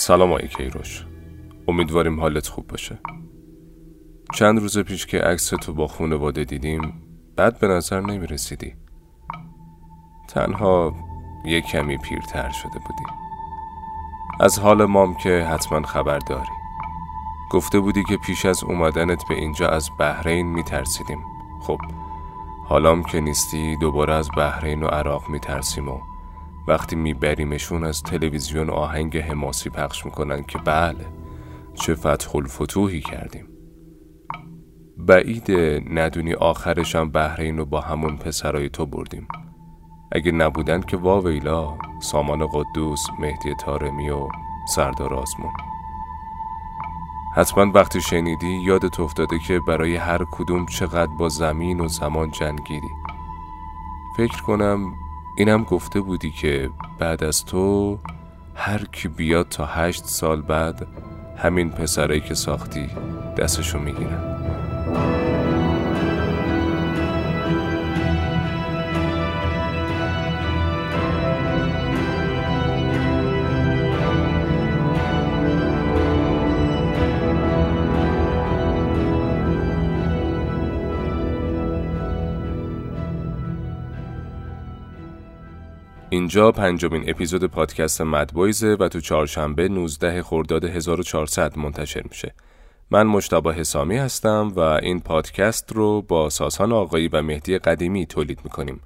سلام آقای کیروش. امیدواریم حالت خوب باشه. چند روز پیش که عکس تو با خونواده دیدیم بد به نظر نمی رسیدی تنها یک کمی پیرتر شده بودی. از حال مام که حتما خبر داری. گفته بودی که پیش از اومدنت به اینجا از بحرین می ترسیدیم خب حالام که نیستی دوباره از بحرین و عراق می ترسیم و وقتی میبریمشون از تلویزیون آهنگ حماسی پخش می‌کنن که بله چه فتح الفتوحی کردیم. بعید ندونی آخرشم بحرین رو با همون پسرای تو بردیم. اگه نبودن که واویلا سامان قدوس مهدی تارمی و سردار آزمون. حتما وقتی شنیدی یادت افتاده که برای هر کدوم چقدر با زمین و زمان جنگیدی. فکر کنم اینم گفته بودی که بعد از تو هر کی بیاد تا هشت سال بعد همین پسرایی که ساختی دستشو می‌گیرن. اینجا پنجمین اپیزود پادکست مدبویزه و تو چهارشنبه 19 خرداد 1400 منتشر میشه. من مشتبه حسامی هستم و این پادکست رو با ساسان آقایی و مهدی قدیمی تولید می‌کنیم.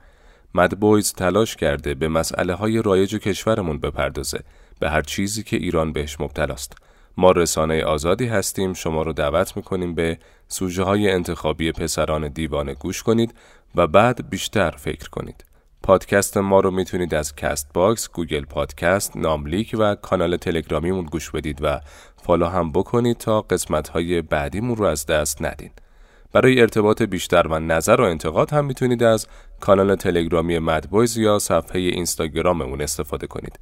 مدبویز تلاش کرده به مسئله های رایج کشورمون بپردازه به هر چیزی که ایران بهش مبتلاست. ما رسانه آزادی هستیم شما رو دعوت می‌کنیم به سوژه های انتخابی پسران دیوانه گوش کنید و بعد بیشتر فکر کنید. پادکست ما رو می‌تونید از Castbox، Google Podcast، ناملیک و کانال تلگرامیمون گوش بدید و فالو هم بکنید تا قسمت های بعدیمون رو از دست ندین. برای ارتباط بیشتر و نظر و انتقاد هم می‌تونید از کانال تلگرامی مدبویز یا صفحه اینستاگراممون استفاده کنید.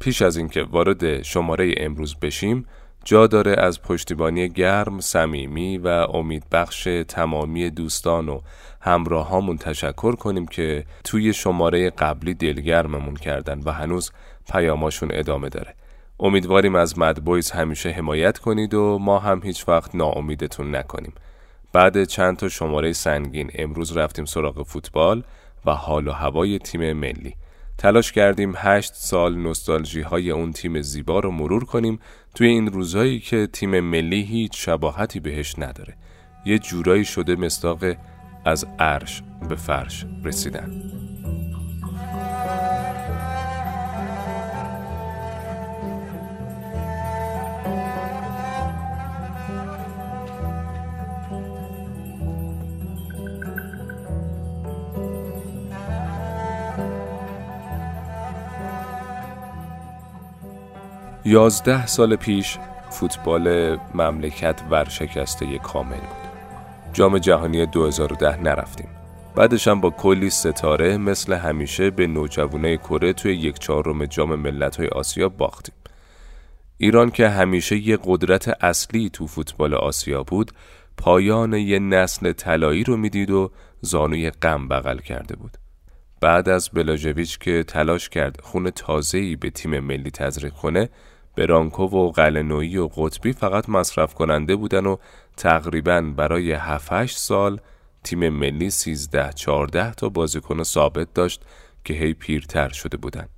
پیش از اینکه وارد شماره امروز بشیم، جا داره از پشتیبانی گرم، صمیمی و امیدبخش تمامی دوستان و همراهامون تشکر کنیم که توی شماره قبلی دلگرممون کردن و هنوز پیاماشون ادامه داره. امیدواریم از مدبویز همیشه حمایت کنید و ما هم هیچ وقت ناامیدتون نکنیم. بعد چند تا شماره سنگین امروز رفتیم سراغ فوتبال و حال و هوای تیم ملی. تلاش کردیم هشت سال نوستالژی های اون تیم زیبا رو مرور کنیم. توی این روزهایی که تیم ملی هیچ شباهتی بهش نداره. یه جورایی شده مستاق از عرش به فرش رسیدن. یازده سال پیش فوتبال مملکت ورشکسته کامل بود. جام جهانی 2010 نرفتیم. بعدش هم با کلی ستاره مثل همیشه به نوجوانه کره توی یک چهارم جام ملت‌های آسیا باختیم. ایران که همیشه یه قدرت اصلی تو فوتبال آسیا بود پایان یه نسل طلایی رو می‌دید و زانوی غم بغل کرده بود. بعد از بلاژویچ که تلاش کرد خون تازه‌ای به تیم ملی تزریق کنه برانکو و قلنویی و قطبی فقط مصرف کننده بودن و تقریبا برای 7 سال تیم ملی 13 14 تا بازیکن ثابت داشت که هی پیرتر شده بودن.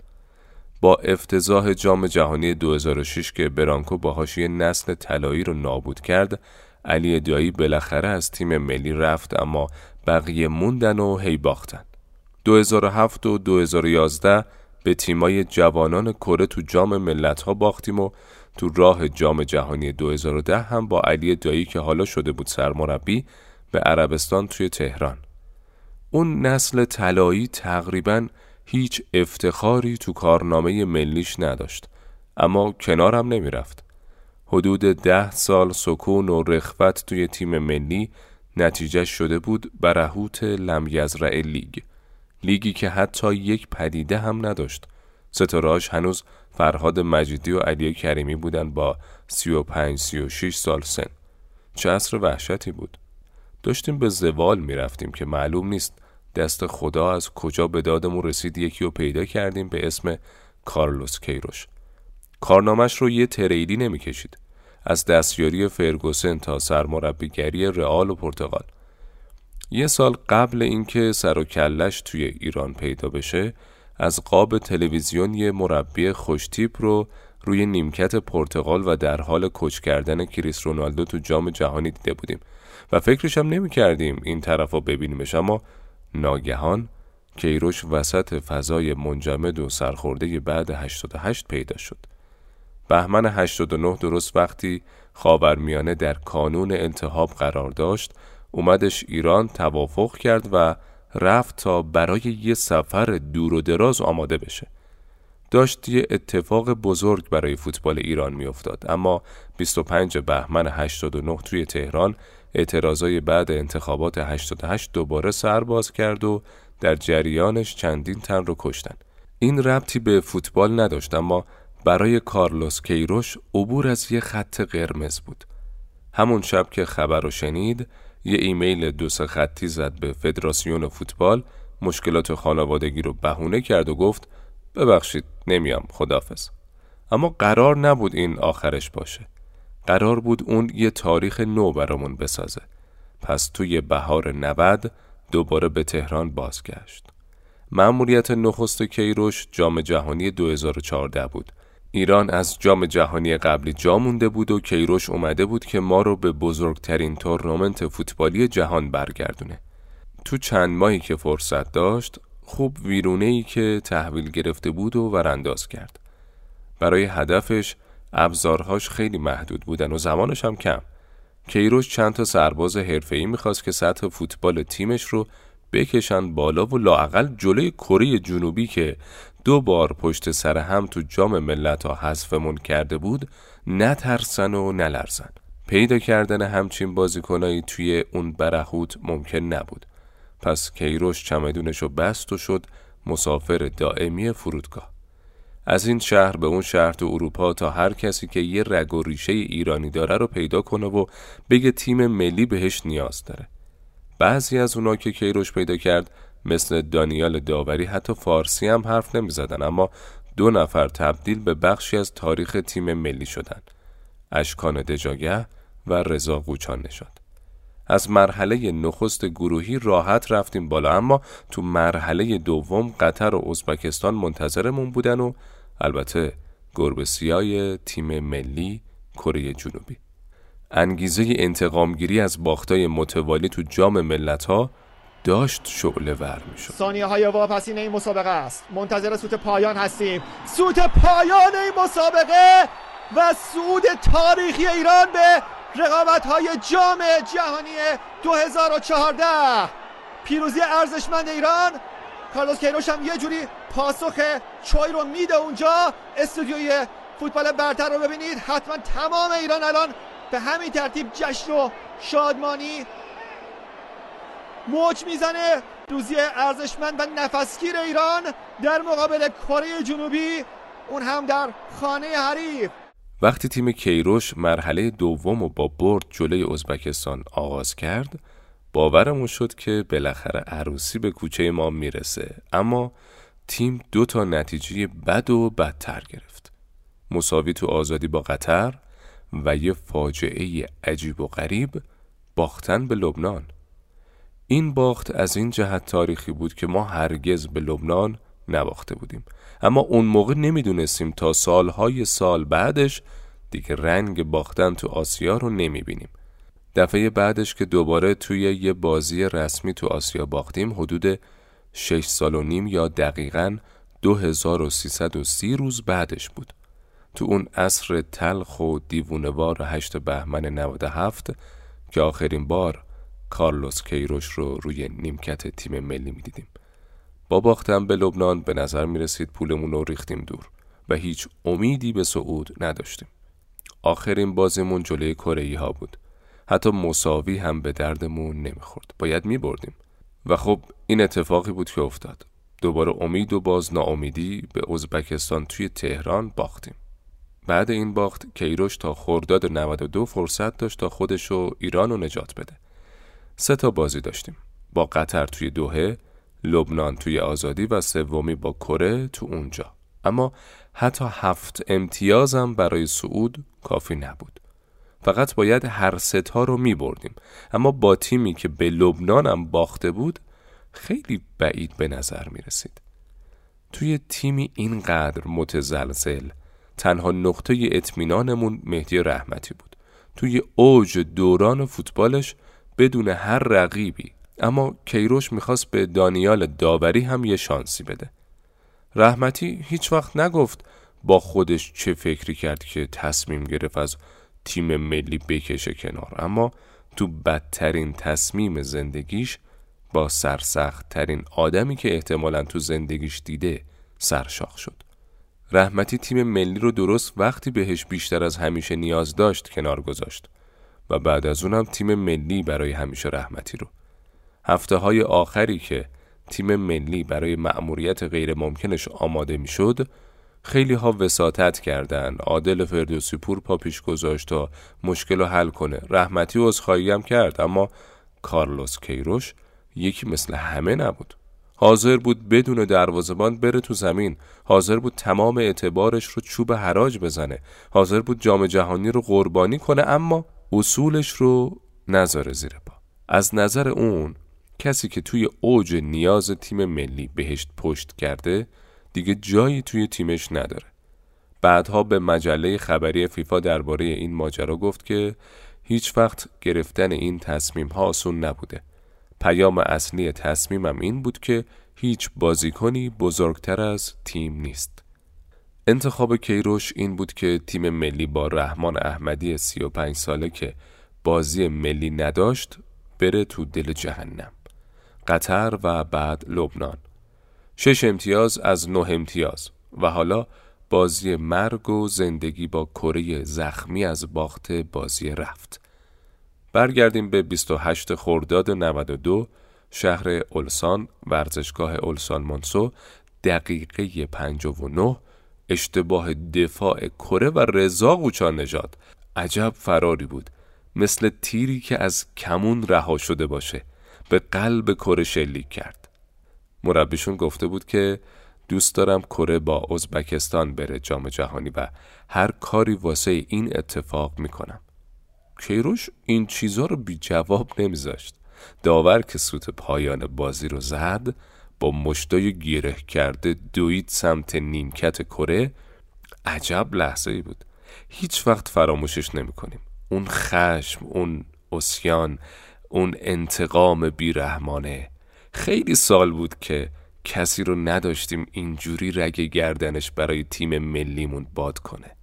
با افتضاح جام جهانی 2006 که برانکو باهاش یه نسل طلایی رو نابود کرد علی دایی بالاخره از تیم ملی رفت اما بقیه موندن و هی باختن. 2007 و 2011 به تیمای جوانان کره تو جام ملت ها باختیم و تو راه جام جهانی 2010 هم با علی دایی که حالا شده بود سرمربی به عربستان توی تهران. اون نسل طلایی تقریبا هیچ افتخاری تو کارنامه ملیش نداشت اما کنارم نمی‌رفت. حدود ده سال سکون و رخوت توی تیم ملی نتیجه شده بود برهوت لمیزرع لیگ. لیگی که حتی یک پدیده هم نداشت. ستارهاش هنوز فرهاد مجیدی و علی کریمی بودن با 35 36 سال سن. چه عصر وحشتی بود. داشتیم به زوال می‌رفتیم که معلوم نیست دست خدا از کجا به دادمون رسید یکی رو پیدا کردیم به اسم کارلوس کیروش. کارنامش رو یه تریلی نمی‌کشید. از دستیاری فرگوسن تا سرمربیگری رئال و پرتغال. یه سال قبل اینکه سر و کلش توی ایران پیدا بشه از قاب تلویزیون یه مربی خوشتیپ رو روی نیمکت پرتغال و در حال کچ کردن کریس رونالدو تو جام جهانی دیده بودیم و فکرش هم نمی کردیم این طرف رو ببینیمش. اما ناگهان کیروش وسط فضای منجمد و سرخورده بعد 88 پیدا شد. بهمن 89 درست وقتی خاورمیانه در کانون التهاب قرار داشت اومدش ایران توافق کرد و رفت تا برای یه سفر دور و دراز آماده بشه. داشت یه اتفاق بزرگ برای فوتبال ایران میافتاد. اما 25 بهمن 89 توی تهران اعتراضای بعد انتخابات 88 دوباره سرباز کرد و در جریانش چندین تن رو کشتن. این ربطی به فوتبال نداشت اما برای کارلوس کیروش عبور از یه خط قرمز بود. همون شب که خبر رو شنید یه ایمیل دو سه خطی زد به فدراسیون فوتبال مشکلات خانوادگی رو بهونه کرد و گفت ببخشید نمیام خدافز اما قرار نبود این آخرش باشه. قرار بود اون یه تاریخ نو برامون بسازه. پس توی بهار 90 دوباره به تهران بازگشت. مأموریت نخست کیروش جام جهانی 2014 بود. ایران از جام جهانی قبلی جا مونده بود و کیروش اومده بود که ما رو به بزرگترین تورنمنت فوتبالی جهان برگردونه. تو چند ماهی که فرصت داشت خوب ویرونه ای که تحویل گرفته بود و ورانداز کرد. برای هدفش ابزارهاش خیلی محدود بودن و زمانش هم کم. کیروش چند تا سرباز حرفه‌ای می‌خواست که سطح فوتبال تیمش رو بکشن بالا و لاعقل جلوی کره جنوبی که دو بار پشت سر هم تو جام ملت ها حذفمون کرده بود نترسن و نلرزن. پیدا کردن همچین بازیکنایی توی اون برهوت ممکن نبود. پس کیروش چمدونش رو بست و شد مسافر دائمی فرودگاه. از این شهر به اون شهر تو اروپا تا هر کسی که یه رگ و ریشه ایرانی داره رو پیدا کنه و بگه تیم ملی بهش نیاز داره. بعضی از اونا که کیروش پیدا کرد مثل دانیال داوری حتی فارسی هم حرف نمی زدن اما دو نفر تبدیل به بخشی از تاریخ تیم ملی شدن اشکان دجاگه و رضا قوچان نشد از مرحله نخست گروهی راحت رفتیم بالا اما تو مرحله دوم قطر و ازبکستان منتظرمون بودن و البته گربه سیای تیم ملی کره جنوبی. انگیزه انتقامگیری از باختای متوالی تو جام ملت ها داشت شعله ور می شد. ثانیه های واپسین این مسابقه است. منتظر سوت پایان هستیم. سوت پایان این مسابقه و سود تاریخی ایران به رقابت های جام جهانی 2014 پیروزی ارزشمند ایران. کارلوس کیروش هم یه جوری پاسخ چای رو میده اونجا. استودیوی فوتبال برتر رو ببینید. حتما تمام ایران الان به همین ترتیب جشن و شادمانی موج می‌زنه. روزی ارزشمند و نفسگیر ایران در مقابل کره جنوبی. اون هم در خانه حریف. وقتی تیم کیروش مرحله دوم و با برد جلوی ازبکستان آغاز کرد باورمون شد که بالاخره عروسی به کوچه ما می‌رسه. اما تیم دو تا نتیجه بد و بدتر گرفت. مساوی تو آزادی با قطر و یه فاجعه عجیب و غریب باختن به لبنان. این باخت از این جهت تاریخی بود که ما هرگز به لبنان نباخته بودیم. اما اون موقع نمی‌دونستیم تا سالهای سال بعدش دیگه رنگ باختن تو آسیا رو نمی‌بینیم. دفعه بعدش که دوباره توی یه بازی رسمی تو آسیا باختیم حدود 6 سال و نیم یا دقیقا 2330 روز بعدش بود. تو اون عصر تلخ و دیوونوار 8 بهمن 97 که آخرین بار کارلوس کیروش رو روی نیمکت تیم ملی می‌دیدیم. با باختم به لبنان به نظر می رسید پولمون رو ریختیم دور و هیچ امیدی به صعود نداشتیم. آخرین بازیمون جلوی کره ها بود. حتی مساوی هم به دردمون نمی‌خورد. باید می بردیم و خب این اتفاقی بود که افتاد. دوباره امید و باز ناامیدی به ازبکستان توی تهران باختیم. بعد این باخت کیروش تا خرداد 92 فرصت داشت تا خودش و ایران رو نجات بده. سه تا بازی داشتیم. با قطر توی دوهه لبنان توی آزادی و سومی با کره تو اونجا. اما حتی هفت امتیازم برای صعود کافی نبود. فقط باید هر ستا رو می بردیم. اما با تیمی که به لبنانم باخته بود خیلی بعید به نظر می رسید. توی تیمی اینقدر متزلزل تنها نقطه اطمینانمون مهدی رحمتی بود. توی اوج دوران فوتبالش بدون هر رقیبی. اما کیروش می‌خواست به دانیال داوری هم یه شانسی بده. رحمتی هیچ وقت نگفت با خودش چه فکری کرد که تصمیم گرفت از تیم ملی بکشه کنار. اما تو بدترین تصمیم زندگیش با سرسخت ترین آدمی که احتمالا تو زندگیش دیده سرشاخ شد. رحمتی تیم ملی رو درست وقتی بهش بیشتر از همیشه نیاز داشت کنار گذاشت. و بعد از اونم تیم ملی برای همیشه رحمتی رو. هفته های آخری که تیم ملی برای مأموریت غیر ممکنش آماده می شد خیلی ها وساطت کردن عادل فردوسی پور پا پیش گذاشت تا مشکل رو حل کنه. رحمتی و هم کرد اما کارلوس کیروش یکی مثل همه نبود. حاضر بود بدون دروازبان بره تو زمین. حاضر بود تمام اعتبارش رو چوب حراج بزنه. حاضر بود جام جهانی رو قربانی کنه اما اصولش رو نذاره زیر پا. از نظر اون کسی که توی اوج نیاز تیم ملی بهشت پشت کرده دیگه جایی توی تیمش نداره. بعدها به مجله خبری فیفا درباره این ماجرا گفت که هیچ وقت گرفتن این تصمیم ها آسون نبوده. پیام اصلی تصمیمم این بود که هیچ بازیکنی بزرگتر از تیم نیست. انتخاب کیروش این بود که تیم ملی با رحمان احمدی 35 ساله که بازی ملی نداشت بره تو دل جهنم. قطر و بعد لبنان. شش امتیاز از نه امتیاز. و حالا بازی مرگ و زندگی با کره زخمی از باخت بازی رفت. برگردیم به 28 خرداد 92 شهر اولسان ورزشگاه اولسان مونسو دقیقه 59 اشتباه دفاع کره و رضا قوچان نژاد. عجب فراری بود. مثل تیری که از کمون رها شده باشه. به قلب کره شلیک کرد. مربیشون گفته بود که دوست دارم کره با ازبکستان بره جام جهانی و هر کاری واسه این اتفاق می‌کنم. کیروش این چیزا رو بی جواب نمیذاشت. داور که سوت پایان بازی رو زد با مشتای گیره کرده دوید سمت نیمکت کره عجب لحظه ای بود. هیچ وقت فراموشش نمی کنیم. اون خشم اون اسیان اون انتقام بیرحمانه. خیلی سال بود که کسی رو نداشتیم اینجوری رگ گردنش برای تیم ملیمون باد کنه.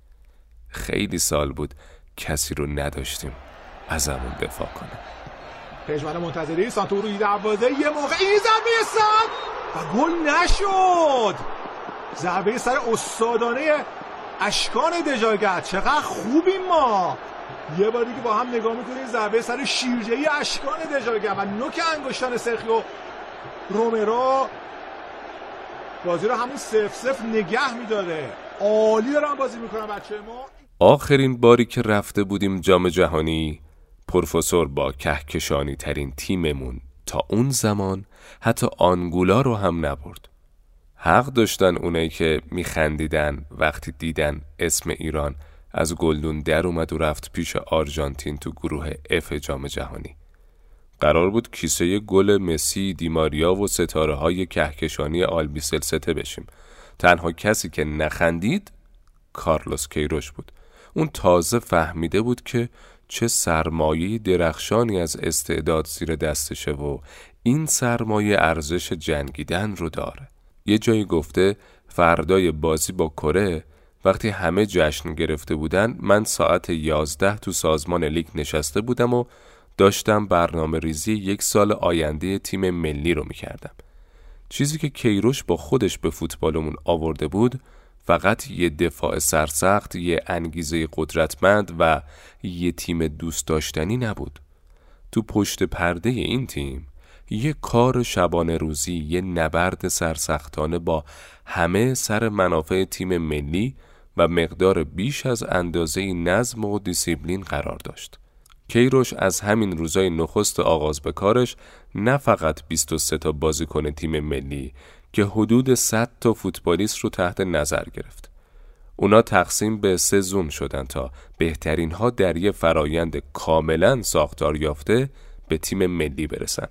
خیلی سال بود کسی رو نداشتیم ازمون دفاع کنه. پژمان منتظری سانتو روی دروازه یه موقع این ضربه سر و گل نشد. ضربه سر استادانه اشکان دژاگر چقدر خوبیم ما. یه بار دیگه با هم نگاه می‌کنیم ضربه سر شیرجهی اشکان دژاگر و نوک انگشتان سرخیو رومرو. بازی رو همون سف سف نگه میداره. عالی دارن بازی می‌کنن بچه ما آخرین باری که رفته بودیم جام جهانی پروفسور با کهکشانی ترین تیممون تا اون زمان حتی آنگولا رو هم نبرد. حق داشتن اونایی که میخندیدن وقتی دیدن اسم ایران از گلدون در اومد و رفت پیش آرژانتین تو گروه اف جام جهانی. قرار بود کیسه گل مسی دیماریا و ستاره های کهکشانی آلبی سلسته بشیم. تنها کسی که نخندید کارلوس کیروش بود. اون تازه فهمیده بود که چه سرمایه درخشانی از استعداد زیر دستشه و این سرمایه ارزش جنگیدن رو داره. یه جایی گفته فردای بازی با کره وقتی همه جشن گرفته بودن من ساعت یازده تو سازمان لیگ نشسته بودم و داشتم برنامه ریزی یک سال آینده تیم ملی رو می‌کردم. چیزی که کیروش با خودش به فوتبالمون آورده بود فقط یه دفاع سرسخت، یه انگیزه قدرتمند و یه تیم دوست داشتنی نبود. تو پشت پرده این تیم یه کار شبانه روزی، یه نبرد سرسختانه با همه سر منافع تیم ملی و مقدار بیش از اندازه نظم و دیسیبلین قرار داشت. کیروش از همین روزای نخست آغاز به کارش نه فقط 23 تا بازیکن تیم ملی که حدود 100 تا فوتبالیست رو تحت نظر گرفت. اونا تقسیم به سه زون شدن تا بهترین ها در یه فرایند کاملا ساختار یافته به تیم ملی برسن.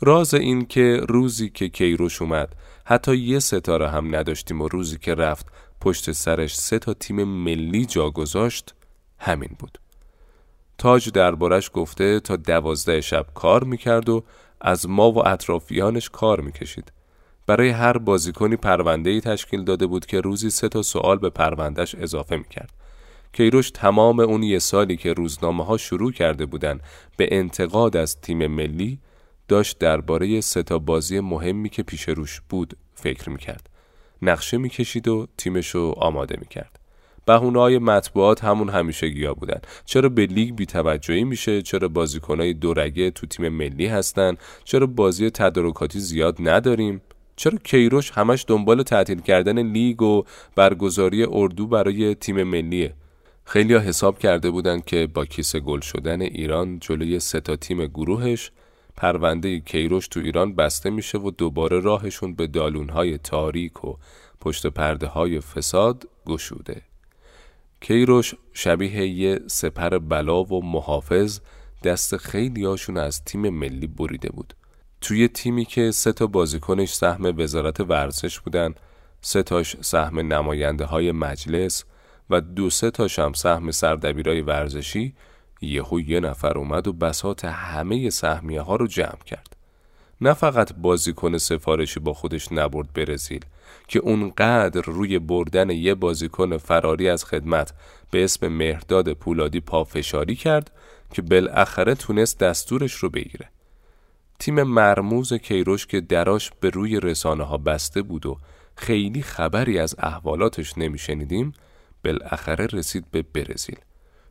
راز این که روزی که کیروش اومد حتی یه ستاره هم نداشتیم و روزی که رفت پشت سرش سه تا تیم ملی جا گذاشت همین بود. تاج دربارش گفته تا دوازده شب کار می‌کرد و از ما و اطرافیانش کار می‌کشید. برای هر بازیکنی پرونده ای تشکیل داده بود که روزی سه تا سوال به پروندهش اضافه می‌کرد. کیروش تمام اون یه سالی که روزنامه ها شروع کرده بودن به انتقاد از تیم ملی داشت درباره سه تا بازی مهمی که پیش روش بود فکر می‌کرد. نقشه می‌کشید و تیمشو آماده می‌کرد. بهونه های مطبوعات همون همیشه گیا بودن چرا به لیگ بیتوجهی میشه چرا بازیکنهای دورگه تو تیم ملی هستن چرا بازی تدارکاتی زیاد نداریم چرا کیروش همش دنبال تعطیل کردن لیگ و برگزاری اردو برای تیم ملیه؟ خیلی ها حساب کرده بودن که با کیسه گل شدن ایران جلوی سه تا تیم گروهش پرونده کیروش تو ایران بسته میشه و دوباره راهشون به دالونهای تاریک و پشت پرده های فساد گشوده. کیروش شبیه یه سپر بلا و محافظ دست خیلی هاشون از تیم ملی بریده بود. توی تیمی که سه تا بازیکنش سهم وزارت ورزش بودن سه تاش سهم نماینده های مجلس و دو سه تاش هم سهم سردبیرای ورزشی یهو یه نفر اومد و بسات همه سهمیه ها رو جمع کرد. نه فقط بازیکن سفارشی با خودش نبرد برزیل که اونقدر روی بردن یه بازیکن فراری از خدمت به اسم مهرداد پولادی پافشاری کرد که بالاخره تونست دستورش رو بگیره. تیم مرموز کیروش که دراش به روی رسانه ها بسته بود و خیلی خبری از احوالاتش نمیشنیدیم بالاخره رسید به برزیل.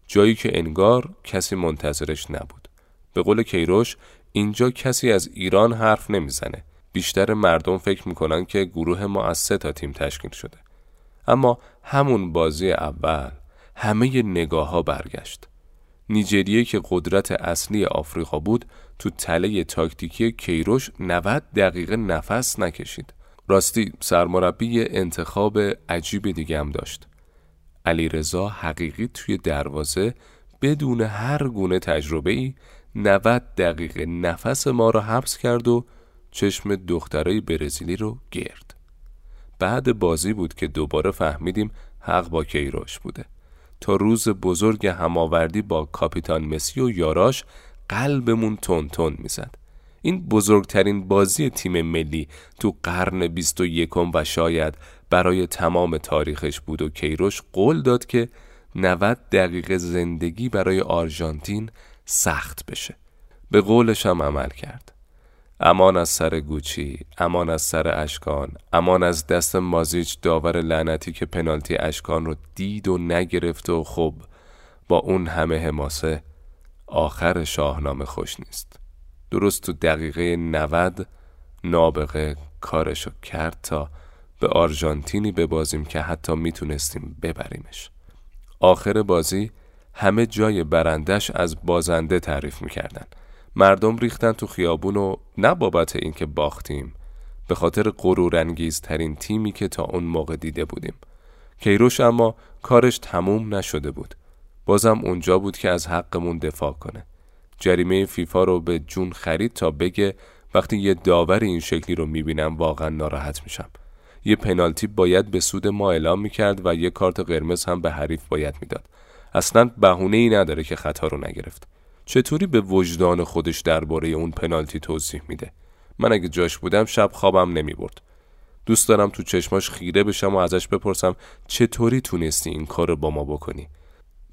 جایی که انگار کسی منتظرش نبود. به قول کیروش اینجا کسی از ایران حرف نمی‌زنه. بیشتر مردم فکر می‌کنن که گروه ما از سه تا تیم تشکیل شده. اما همون بازی اول همه نگاه ها برگشت. نیجریه که قدرت اصلی آفریقا بود تو تله تاکتیکی کیروش 90 دقیقه نفس نکشید. راستی سرمربی انتخاب عجیب دیگه هم داشت. علی رضا حقیقی توی دروازه بدون هر گونه تجربه ای 90 دقیقه نفس ما رو حبس کرد و چشم دخترای برزیلی رو گرد. بعد بازی بود که دوباره فهمیدیم حق با کیروش بوده. تا روز بزرگ هماوردی با کاپیتان مسی و یاراش قلبمون تون تون می‌زد. این بزرگترین بازی تیم ملی تو قرن بیست و یکم و شاید برای تمام تاریخش بود و کیروش قول داد که 90 دقیقه زندگی برای آرژانتین سخت بشه. به قولش هم عمل کرد. امان از سر گوچی امان از سر اشکان امان از دست مازیچ داور لعنتی که پنالتی اشکان رو دید و نگرفت و خب با اون همه حماسه آخر شاهنامه خوش نیست. درست تو دقیقه 90 نابغه کارشو کرد تا به آرژانتینی ببازیم که حتی می‌تونستیم ببریمش. آخر بازی همه جای برندش از بازنده تعریف می‌کردن. مردم ریختن تو خیابون و نه بابت اینکه باختیم به خاطر غرور ترین تیمی که تا اون موقع دیده بودیم. کیروش اما کارش تموم نشده بود. بازم اونجا بود که از حقمون دفاع کنه. جریمه فیفا رو به جون خرید تا بگه وقتی یه داور این شکلی رو می‌بینم واقعا ناراحت میشم. یه پنالتی باید به سود ما اعلام می‌کرد و یه کارت قرمز هم به حریف باید می‌داد. اصلا بهونه ای نداره که خطا رو نگرفت. چطوری به وجدان خودش درباره اون پنالتی توضیح میده؟ من اگه جاش بودم شب خوابم نمی‌برد. دوست دارم تو چشماش خیره بشم و ازش بپرسم چطوری تونستی این کار رو با ما بکنی؟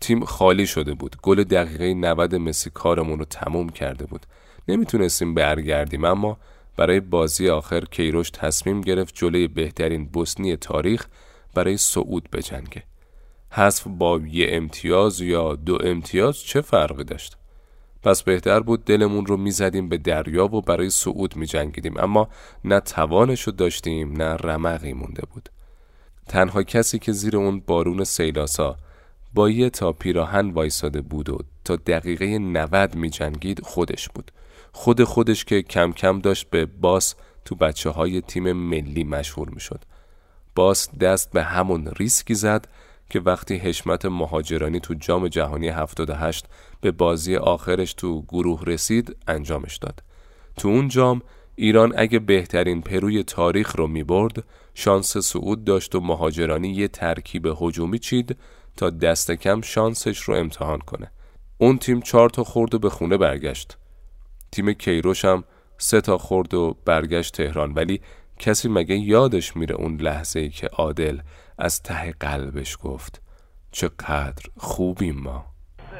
تیم خالی شده بود. گل دقیقه 90 مسی کارمون رو تموم کرده بود. نمی‌تونستیم برگردیم اما برای بازی آخر کیروش تصمیم گرفت جلوی بهترین بوسنی تاریخ برای صعود بجنگه. حذف با یه امتیاز یا دو امتیاز چه فرقی داشت؟ پس بهتر بود دلمون رو می‌زدیم به دریا و برای صعود میجنگیدیم. اما نه توانش رو داشتیم نه رمقی مونده بود. تنها کسی که زیر اون بارون سیلاسا با یه تا پیراهن وایساده بود و تا دقیقه 90 می جنگید خودش بود. خود خودش که کم کم داشت به باس تو بچه های تیم ملی مشهور می شد. باس دست به همون ریسکی زد که وقتی حشمت مهاجرانی تو جام جهانی 78 به بازی آخرش تو گروه رسید انجامش داد. تو اون جام ایران اگه بهترین پروی تاریخ رو می برد شانس صعود داشت و مهاجرانی یه ترکیب هجومی چید تا دست کم شانسش رو امتحان کنه. اون تیم چهار تا خورد و به خونه برگشت. تیم کیروش هم سه تا خورد و برگشت تهران ولی کسی مگه یادش میره اون لحظه ای که عادل از ته قلبش گفت چقدر خوبیم ما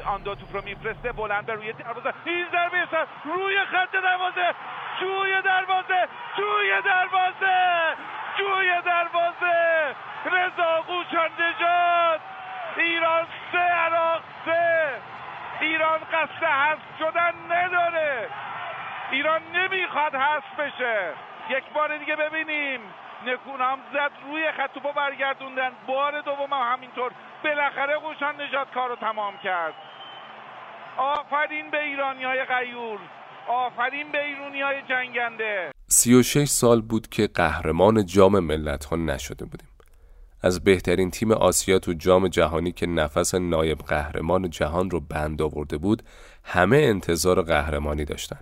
آن دو توپ رو میفرسته بلند روی دروازه. این ضربه روی خط دروازه. جوی دروازه جوی دروازه جوی دروازه. رضا قوچان نجات. ایران سه عراق سه. ایران قصد حذف شدن نداره. ایران نمی‌خواد حذف بشه. یک بار دیگه ببینیم. نکون هم زد روی خط توپو برگردوندن. بار دوم هم همینطور. بالاخره قوشان نجات کار تمام کرد. آفرین به ایرانی های غیور. آفرین به ایرانی های جنگنده 36 سال بود که قهرمان جام ملت ها نشده بودیم. از بهترین تیم آسیا تو جام جهانی که نفس نایب قهرمان جهان رو بند آورده بود همه انتظار قهرمانی داشتن.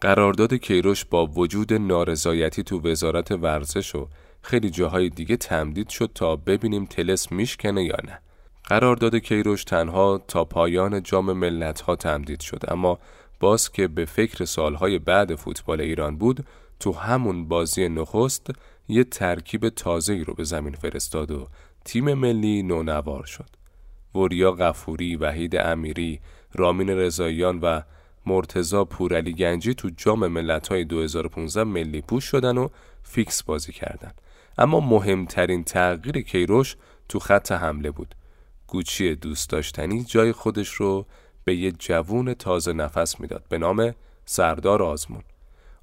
قرارداد کیروش با وجود نارضایتی تو وزارت ورزش و خیلی جاهای دیگه تمدید شد تا ببینیم تلس میشکنه یا نه. قرارداد کیروش تنها تا پایان جام ملت ها تمدید شد. اما باز که به فکر سالهای بعد فوتبال ایران بود تو همون بازی نخست یه ترکیب تازه رو به زمین فرستاد و تیم ملی نونوار شد. وریا غفوری، وحید امیری، رامین رضاییان و مرتزا پورعلی گنجی تو جام ملت‌های 2015 ملی پوش شدن و فیکس بازی کردن. اما مهمترین تغییر کیروش تو خط حمله بود. گوچی دوست داشتنی جای خودش رو به یه جوون تازه نفس می‌داد به نام سردار آزمون.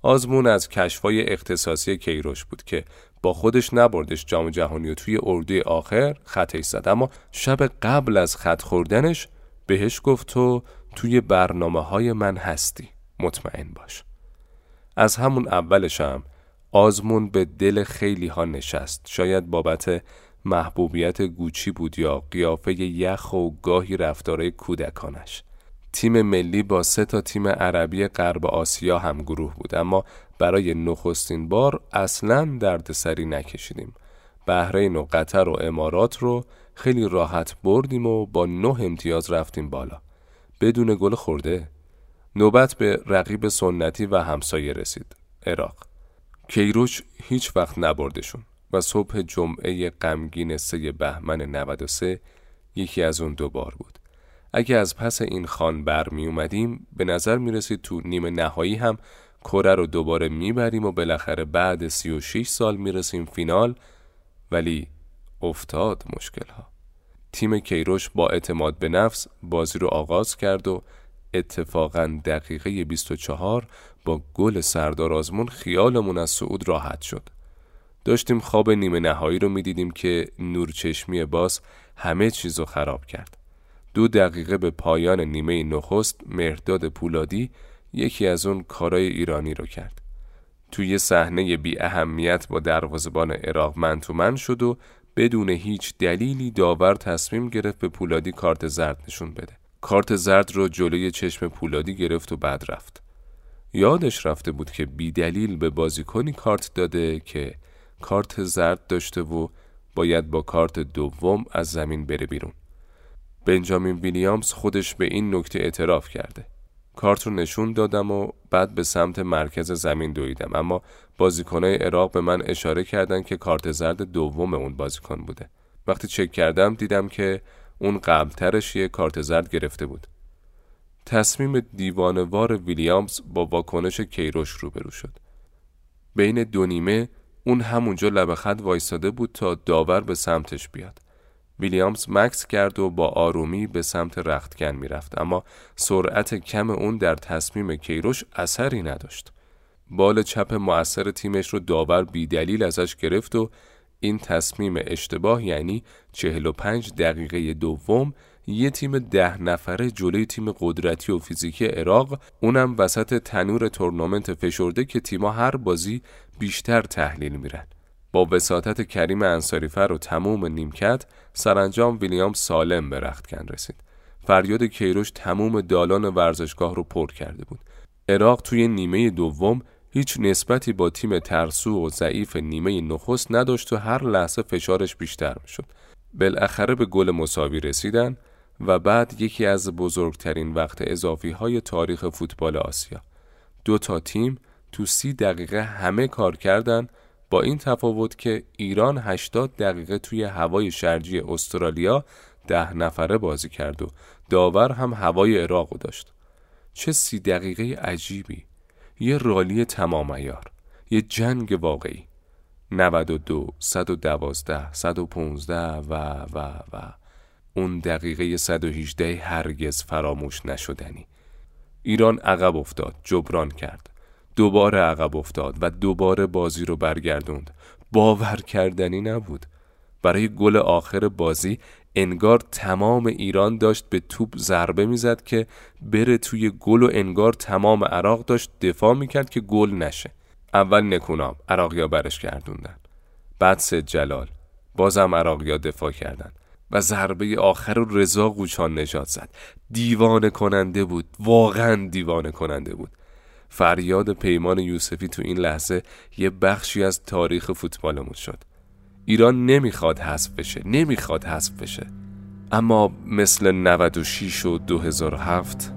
آزمون از کشفای اختصاصی کیروش بود که با خودش نبردش جام جهانی و توی اردوی آخر خطش زد. اما شب قبل از خط خوردنش بهش گفت تو توی برنامه های من هستی. مطمئن باش. از همون اولشم آزمون به دل خیلی ها نشست. شاید بابت محبوبیت گوچی بود یا قیافه یخ و گاهی رفتارهای کودکانش. تیم ملی با سه تا تیم عربی غرب آسیا هم گروه بود اما برای نخستین بار اصلا دردسری نکشیدیم. بحرین و قطر و امارات رو خیلی راحت بردیم و با نه امتیاز رفتیم بالا. بدون گل خورده. نوبت به رقیب سنتی و همسایه رسید عراق. کیروش هیچ وقت نبردشون. و صبح جمعه غمگین سه بهمن 93 یکی از اون دوبار بود اگه از پس این خان بر می اومدیم به نظر می رسید تو نیمه نهایی هم کره رو دوباره می‌بریم و بالاخره بعد 36 سال می‌رسیم فینال ولی افتاد مشکل ها تیم کیروش با اعتماد به نفس بازی رو آغاز کرد و اتفاقا دقیقه 24 با گل سردار آزمون خیالمون از صعود راحت شد. داشتیم خواب نیمه نهایی رو می‌دیدیم که نورچشمی باز همه چیز رو خراب کرد. دو دقیقه به پایان نیمه نخست مرداد پولادی یکی از اون کارای ایرانی رو کرد. توی صحنه بی اهمیت با دروازبان عراق من تو من شد و بدون هیچ دلیلی داور تصمیم گرفت به پولادی کارت زرد نشون بده. کارت زرد رو جلوی چشم پولادی گرفت و بعد رفت. یادش رفته بود که بی دلیل به بازیکنی کارت داده که کارت زرد داشته و باید با کارت دوم از زمین بره بیرون. بنجامین ویلیامز خودش به این نکته اعتراف کرده. کارت رو نشون دادم و بعد به سمت مرکز زمین دویدم اما بازیکنای عراق به من اشاره کردن که کارت زرد دوم اون بازیکن بوده وقتی چک کردم دیدم که اون قبلترش یه کارت زرد گرفته بود تصمیم دیوانوار ویلیامز با واکنش کیروش روبرو شد بین دو نیمه اون همونجا لب خط وایستاده بود تا داور به سمتش بیاد ویلیامز مکس کرد و با آرومی به سمت رختکن می‌رفت اما سرعت کم اون در تصمیم کیروش اثری نداشت. بال چپ مؤثر تیمش رو داور بیدلیل ازش گرفت و این تصمیم اشتباه یعنی 45 دقیقه دوم یه تیم ده نفره جلوی تیم قدرتی و فیزیکی عراق اونم وسط تنور تورنمنت فشرده که تیما هر بازی بیشتر تحلیل میرن. با وساطت کریم انصاریفر و تموم نیمکت سرانجام ویلیام سالم به رختکن رسید. فریاد کیروش تموم دالان ورزشگاه رو پر کرده بود. عراق توی نیمه دوم هیچ نسبتی با تیم ترسو و ضعیف نیمه نخست نداشت و هر لحظه فشارش بیشتر می‌شد. بالاخره به گل مساوی رسیدن و بعد یکی از بزرگترین وقت اضافی های تاریخ فوتبال آسیا. دو تا تیم تو سی دقیقه همه کار کردن با این تفاوت که ایران 80 دقیقه توی هوای شرجی استرالیا ده نفره بازی کرد و داور هم هوای عراق داشت. چه سی دقیقه عجیبی. یه رالی تمام ایار. یه جنگ واقعی. 92 112 115 و و و اون دقیقه 118 هرگز فراموش نشدنی. ایران عقب افتاد جبران کرد. دوباره عقب افتاد و دوباره بازی رو برگردوند. باور کردنی نبود. برای گل آخر بازی انگار تمام ایران داشت به توپ ضربه می‌زد که بره توی گل و انگار تمام عراق داشت دفاع می‌کرد که گل نشه. اول نکونام عراقیا برش گردوندن. بعد سه جلال. بازم عراقیا دفاع کردن. و ضربه آخر رو رضا قوچان نجات زد. دیوانه کننده بود. واقعا دیوانه کننده بود. فریاد پیمان یوسفی تو این لحظه یه بخشی از تاریخ فوتبالمون شد. ایران نمی‌خواد حذف بشه نمی‌خواد حذف بشه. اما مثل 96 و 2007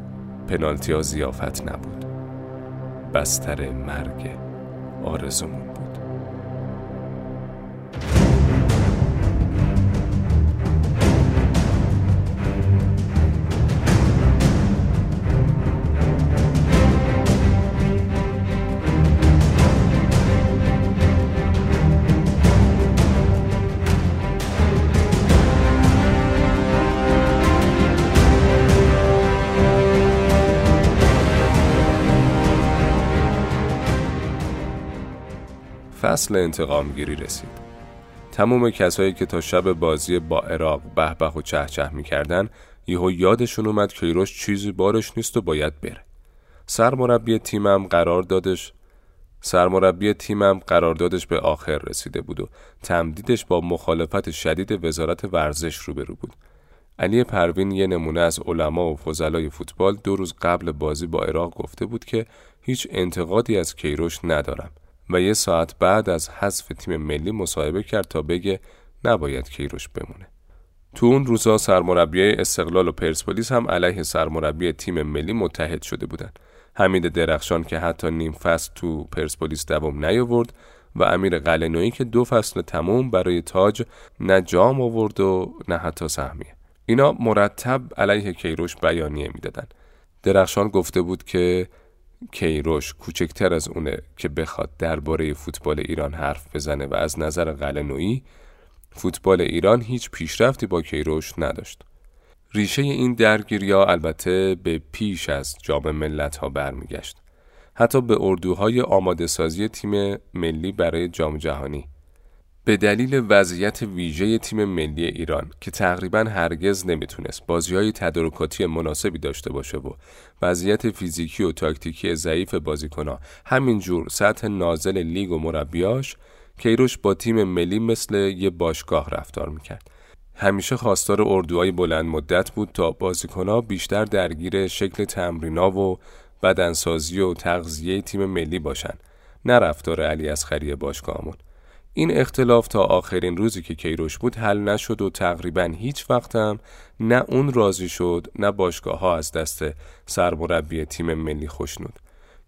پنالتی ها زیافت نبود. بستر مرگ آرزومون فصل انتقامگیری رسید. تموم کسایی که تا شب بازی با عراق به به و چه چه می‌کردن یهو یادشون اومد که ایروش چیزی بارش نیست و باید بره. سرمربی تیمم قرار دادش سرمربی تیمم قراردادش به آخر رسیده بود و تمدیدش با مخالفت شدید وزارت ورزش روبرو بود. علی پروین یه نمونه از علما و فضلای فوتبال دو روز قبل بازی با عراق گفته بود که هیچ انتقادی از کیروش ندارم. و یه ساعت بعد از حذف تیم ملی مصاحبه کرد تا بگه نباید کیروش بمونه. تو اون روزا سرمربی استقلال و پرسپولیس هم علیه سرمربی تیم ملی متحد شده بودن. حمید درخشان که حتی نیم فصل تو پرسپولیس دوم نیاورد و امیر قلنویی که دو فصل تموم برای تاج نه جام آورد و نه حتی سهمیه. اینا مرتب علیه کیروش بیانیه می‌دادن. درخشان گفته بود که کیروش کوچکتر از اونه که بخواد درباره فوتبال ایران حرف بزنه و از نظر قلنویی فوتبال ایران هیچ پیشرفتی با کیروش نداشت. ریشه این درگیری ها البته به پیش از جام ملت ها برمیگشت. حتی به اردوهای آماده سازی تیم ملی برای جام جهانی به دلیل وضعیت ویژه تیم ملی ایران که تقریبا هرگز نمی‌تونست بازی های تدارکاتی مناسبی داشته باشه و وضعیت فیزیکی و تاکتیکی ضعیف بازیکنها همینجور سطح نازل لیگ و مربیاش کیروش با تیم ملی مثل یه باشگاه رفتار می‌کرد. همیشه خواستار اردوهای بلند مدت بود تا بازیکنها بیشتر درگیر شکل تمرینا و بدنسازی و تغذیه تیم ملی باشن نه رفتار علی اصغری باشگاهمون. این اختلاف تا آخرین روزی که کیروش بود حل نشد و تقریبا هیچ وقتم نه اون راضی شد نه باشگاه ها از دست سرمربی تیم ملی خوشنود.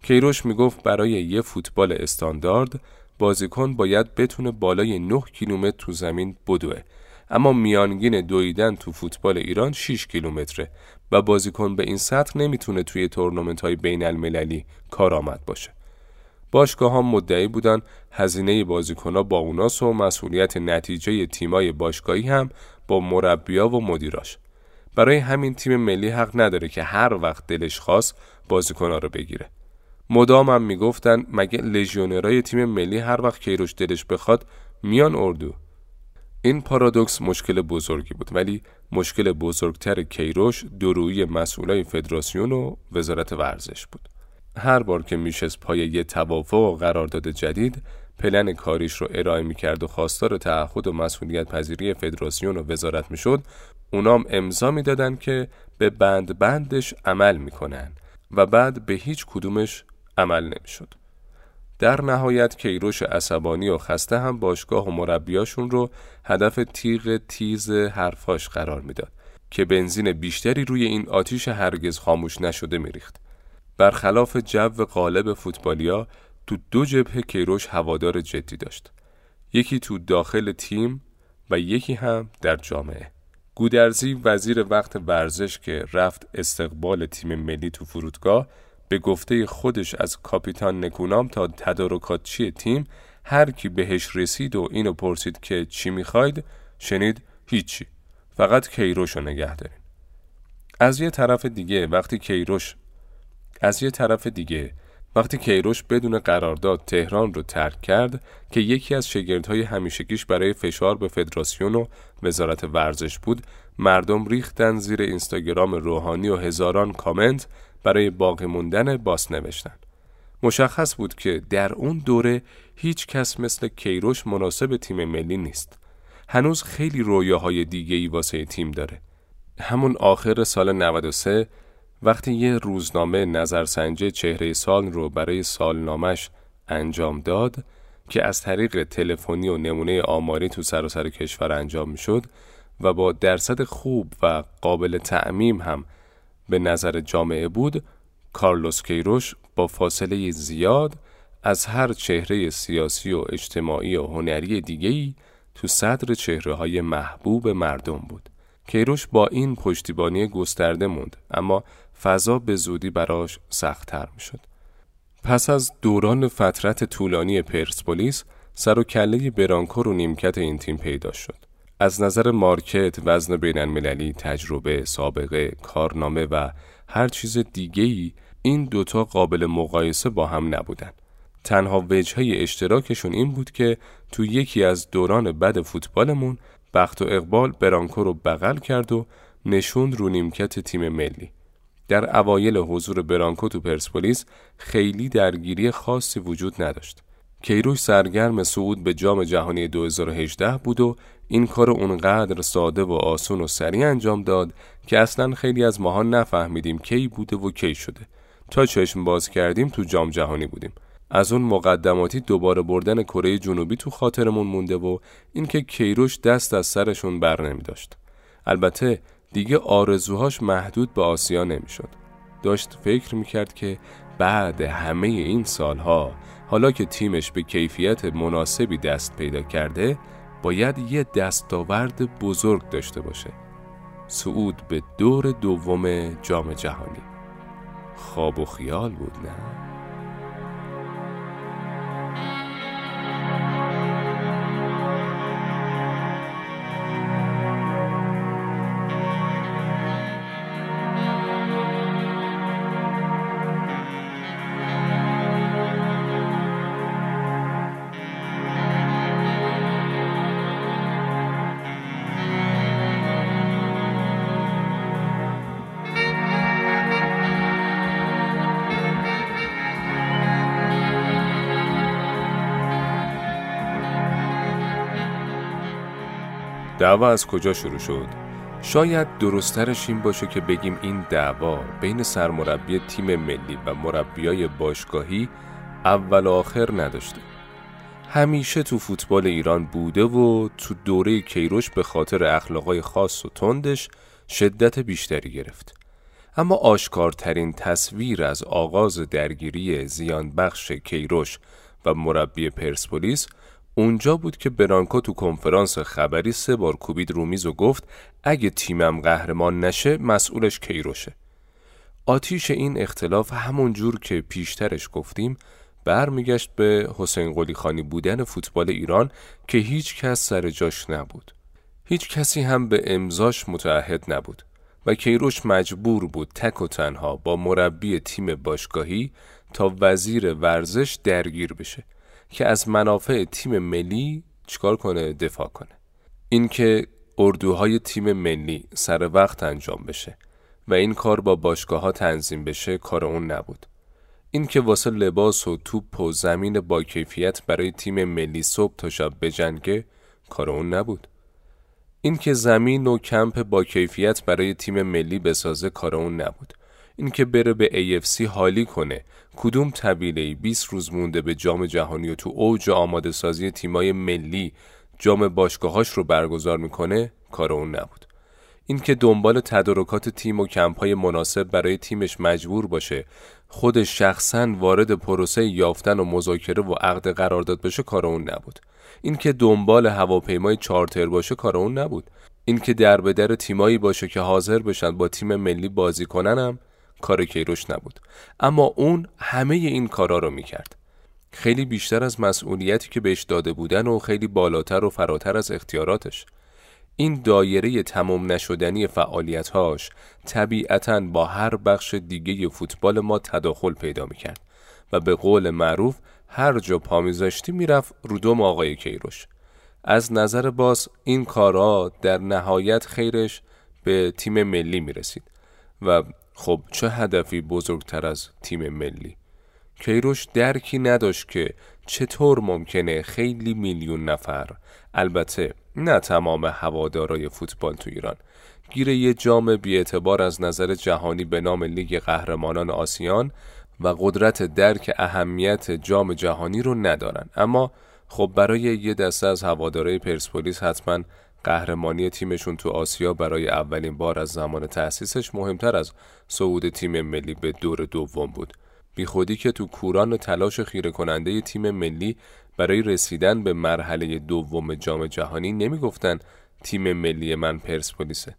کیروش می‌گفت برای یه فوتبال استاندارد بازیکن باید بتونه بالای 9 کیلومتر تو زمین بدوه اما میانگین دویدن تو فوتبال ایران 6 کیلومتره و بازیکن به این سطح نمی‌تونه توی تورنمنت های بین المللی کارآمد باشه. باشگاه ها مدعی بودن هزینه بازیکن با اوناس و مسئولیت نتیجه تیمای باشگاهی هم با مربیا و مدیراش. برای همین تیم ملی حق نداره که هر وقت دلش خواست بازیکن رو بگیره. مدام هم می‌گفتن مگه لژیونرای تیم ملی هر وقت کیروش دلش بخواد میان اردو. این پارادوکس مشکل بزرگی بود ولی مشکل بزرگتر کیروش درویی مسئولای فدراسیون و وزارت ورزش بود. هر بار که میشست پای یه توافق و قرارداد جدید پلن کاریش رو ارائه می‌کرد و خواستار تعهد و مسئولیت پذیری فدراسیون و وزارت می‌شد اونام امضا می‌دادند که به بند بندش عمل می‌کنن و بعد به هیچ کدومش عمل نمی‌شد. در نهایت کیروش عصبانی و خسته هم باشگاه و مربیاشون رو هدف تیغ تیز حرفاش قرار می‌داد که بنزین بیشتری روی این آتیش هرگز خاموش نشده میریخت. برخلاف جو غالب فوتبالیا تو دو جبهه کیروش هوادار جدی داشت. یکی تو داخل تیم و یکی هم در جامعه. گودرزی وزیر وقت ورزش که رفت استقبال تیم ملی تو فرودگاه به گفته خودش از کاپیتان نکونام تا تدارکات چی تیم هر کی بهش رسید و اینو پرسید که چی می‌خواید شنید هیچی فقط کیروش رو نگه دارین از یه طرف دیگه وقتی کیروش از یه طرف دیگه. وقتی کیروش بدون قرارداد تهران رو ترک کرد که یکی از شگردهای همیشگیش برای فشار به فدراسیون و وزارت ورزش بود مردم ریختن زیر اینستاگرام روحانی و هزاران کامنت برای باقی موندن باس نوشتن. مشخص بود که در اون دوره هیچ کس مثل کیروش مناسب تیم ملی نیست. هنوز خیلی رویاهای دیگه ای واسه تیم داره. همون آخر سال 93 وقتی یه روزنامه نظرسنجی چهره سال رو برای سالنامش انجام داد که از طریق تلفنی و نمونه آماری تو سراسر کشور انجام می‌شد و با درصد خوب و قابل تعمیم هم به نظر جامعه بود کارلوس کیروش با فاصله زیاد از هر چهره سیاسی و اجتماعی و هنری دیگهی تو صدر چهره های محبوب مردم بود. کیروش با این پشتیبانی گسترده موند اما فضا به زودی براش سختتر می شد. پس از دوران فترت طولانی پرسپولیس سر و کله برانکو رو نیمکت این تیم پیدا شد. از نظر مارکت، وزن بین المللی، تجربه، سابقه، کارنامه و هر چیز دیگهی این دوتا قابل مقایسه با هم نبودن. تنها وجهه اشتراکشون این بود که تو یکی از دوران بد فوتبالمون بخت و اقبال برانکو رو بغل کرد و نشوند رو نیمکت تیم ملی. در اوایل حضور برانکو تو پرسپولیس خیلی درگیری خاصی وجود نداشت. کیروش سرگرم صعود به جام جهانی 2018 بود و این کار اونقدر ساده و آسون و سریع انجام داد که اصلا خیلی از ماها نفهمیدیم کی بوده و کی شده. تا چشم باز کردیم تو جام جهانی بودیم. از اون مقدماتی دوباره بردن کره جنوبی تو خاطرمون مونده و اینکه کیروش دست از سرشون بر نمی داشت. البته دیگه آرزوهاش محدود به آسیا نمی‌شد. داشت فکر می‌کرد که بعد همه این سالها حالا که تیمش به کیفیت مناسبی دست پیدا کرده باید یه دستاورد بزرگ داشته باشه صعود به دور دوم جام جهانی خواب و خیال بود نه؟ دعوا از کجا شروع شد؟ شاید درسترش این باشه که بگیم این دعوا بین سرمربی تیم ملی و مربیای باشگاهی اول و آخر نداشته. همیشه تو فوتبال ایران بوده و تو دوره کیروش به خاطر اخلاقای خاص و تندش شدت بیشتری گرفت. اما آشکارترین تصویر از آغاز درگیری زیان بخش کیروش و مربی پرسپولیس اونجا بود که برانکو تو کنفرانس خبری سه بار کوبید رو میز و گفت اگه تیمم قهرمان نشه مسئولش کیروشه. آتیش این اختلاف همون جور که پیشترش گفتیم برمیگشت به حسین قلی خانی بودن فوتبال ایران که هیچ کس سر جاش نبود. هیچ کسی هم به امضاش متعهد نبود و کیروش مجبور بود تک و تنها با مربی تیم باشگاهی تا وزیر ورزش درگیر بشه که از منافع تیم ملی چیکار کنه؟ دفاع کنه. اینکه اردوهای تیم ملی سر وقت انجام بشه و این کار با باشگاه ها تنظیم بشه کار اون نبود. این که واسه لباس و توپ و زمین با کیفیت برای تیم ملی صبح تا شب بجنگه کار اون نبود. این که زمین و کمپ با کیفیت برای تیم ملی بسازه کار اون نبود. اینکه بره به AFC حالی کنه کدوم طبیله 20 روز مونده به جام جهانی و تو اوج آماده سازی تیمای ملی جام باشگاهاش رو برگزار می‌کنه؟ کار اون نبود. اینکه دنبال تدارکات تیم و کمپای مناسب برای تیمش مجبور باشه خودش شخصا وارد پروسه یافتن و مذاکره و عقد قرارداد بشه کار اون نبود. اینکه دنبال هواپیمای چارتر باشه کار اون نبود. اینکه در به در تیمایی باشه که حاضر بشن با تیم ملی بازی کننم کار کیروش نبود. اما اون همه این کارا رو می‌کرد. خیلی بیشتر از مسئولیتی که بهش داده بودن و خیلی بالاتر و فراتر از اختیاراتش. این دایره تمام نشدنی فعالیتهاش طبیعتا با هر بخش دیگه فوتبال ما تداخل پیدا می‌کرد و به قول معروف هر جا پا میذاشتی می‌رفت رو دوم آقای کیروش. از نظر باز این کارا در نهایت خیرش به تیم ملی می‌رسید و خب چه هدفی بزرگتر از تیم ملی؟ کیروش درکی نداشت که چطور ممکنه خیلی میلیون نفر البته نه تمام هوادارای فوتبال تو ایران. گیر یه جام بیاعتبار از نظر جهانی به نام لیگ قهرمانان آسیان و قدرت درک اهمیت جام جهانی رو ندارن. اما خب برای یه دسته از هوادارای پرسپولیس حتما قهرمانی تیمشون تو آسیا برای اولین بار از زمان تأسیسش مهمتر از صعود تیم ملی به دور دوم بود. بی خودی که تو کوران تلاش خیره کننده تیم ملی برای رسیدن به مرحله دوم جام جهانی نمی‌گفتن تیم ملی من پرسپولیسه.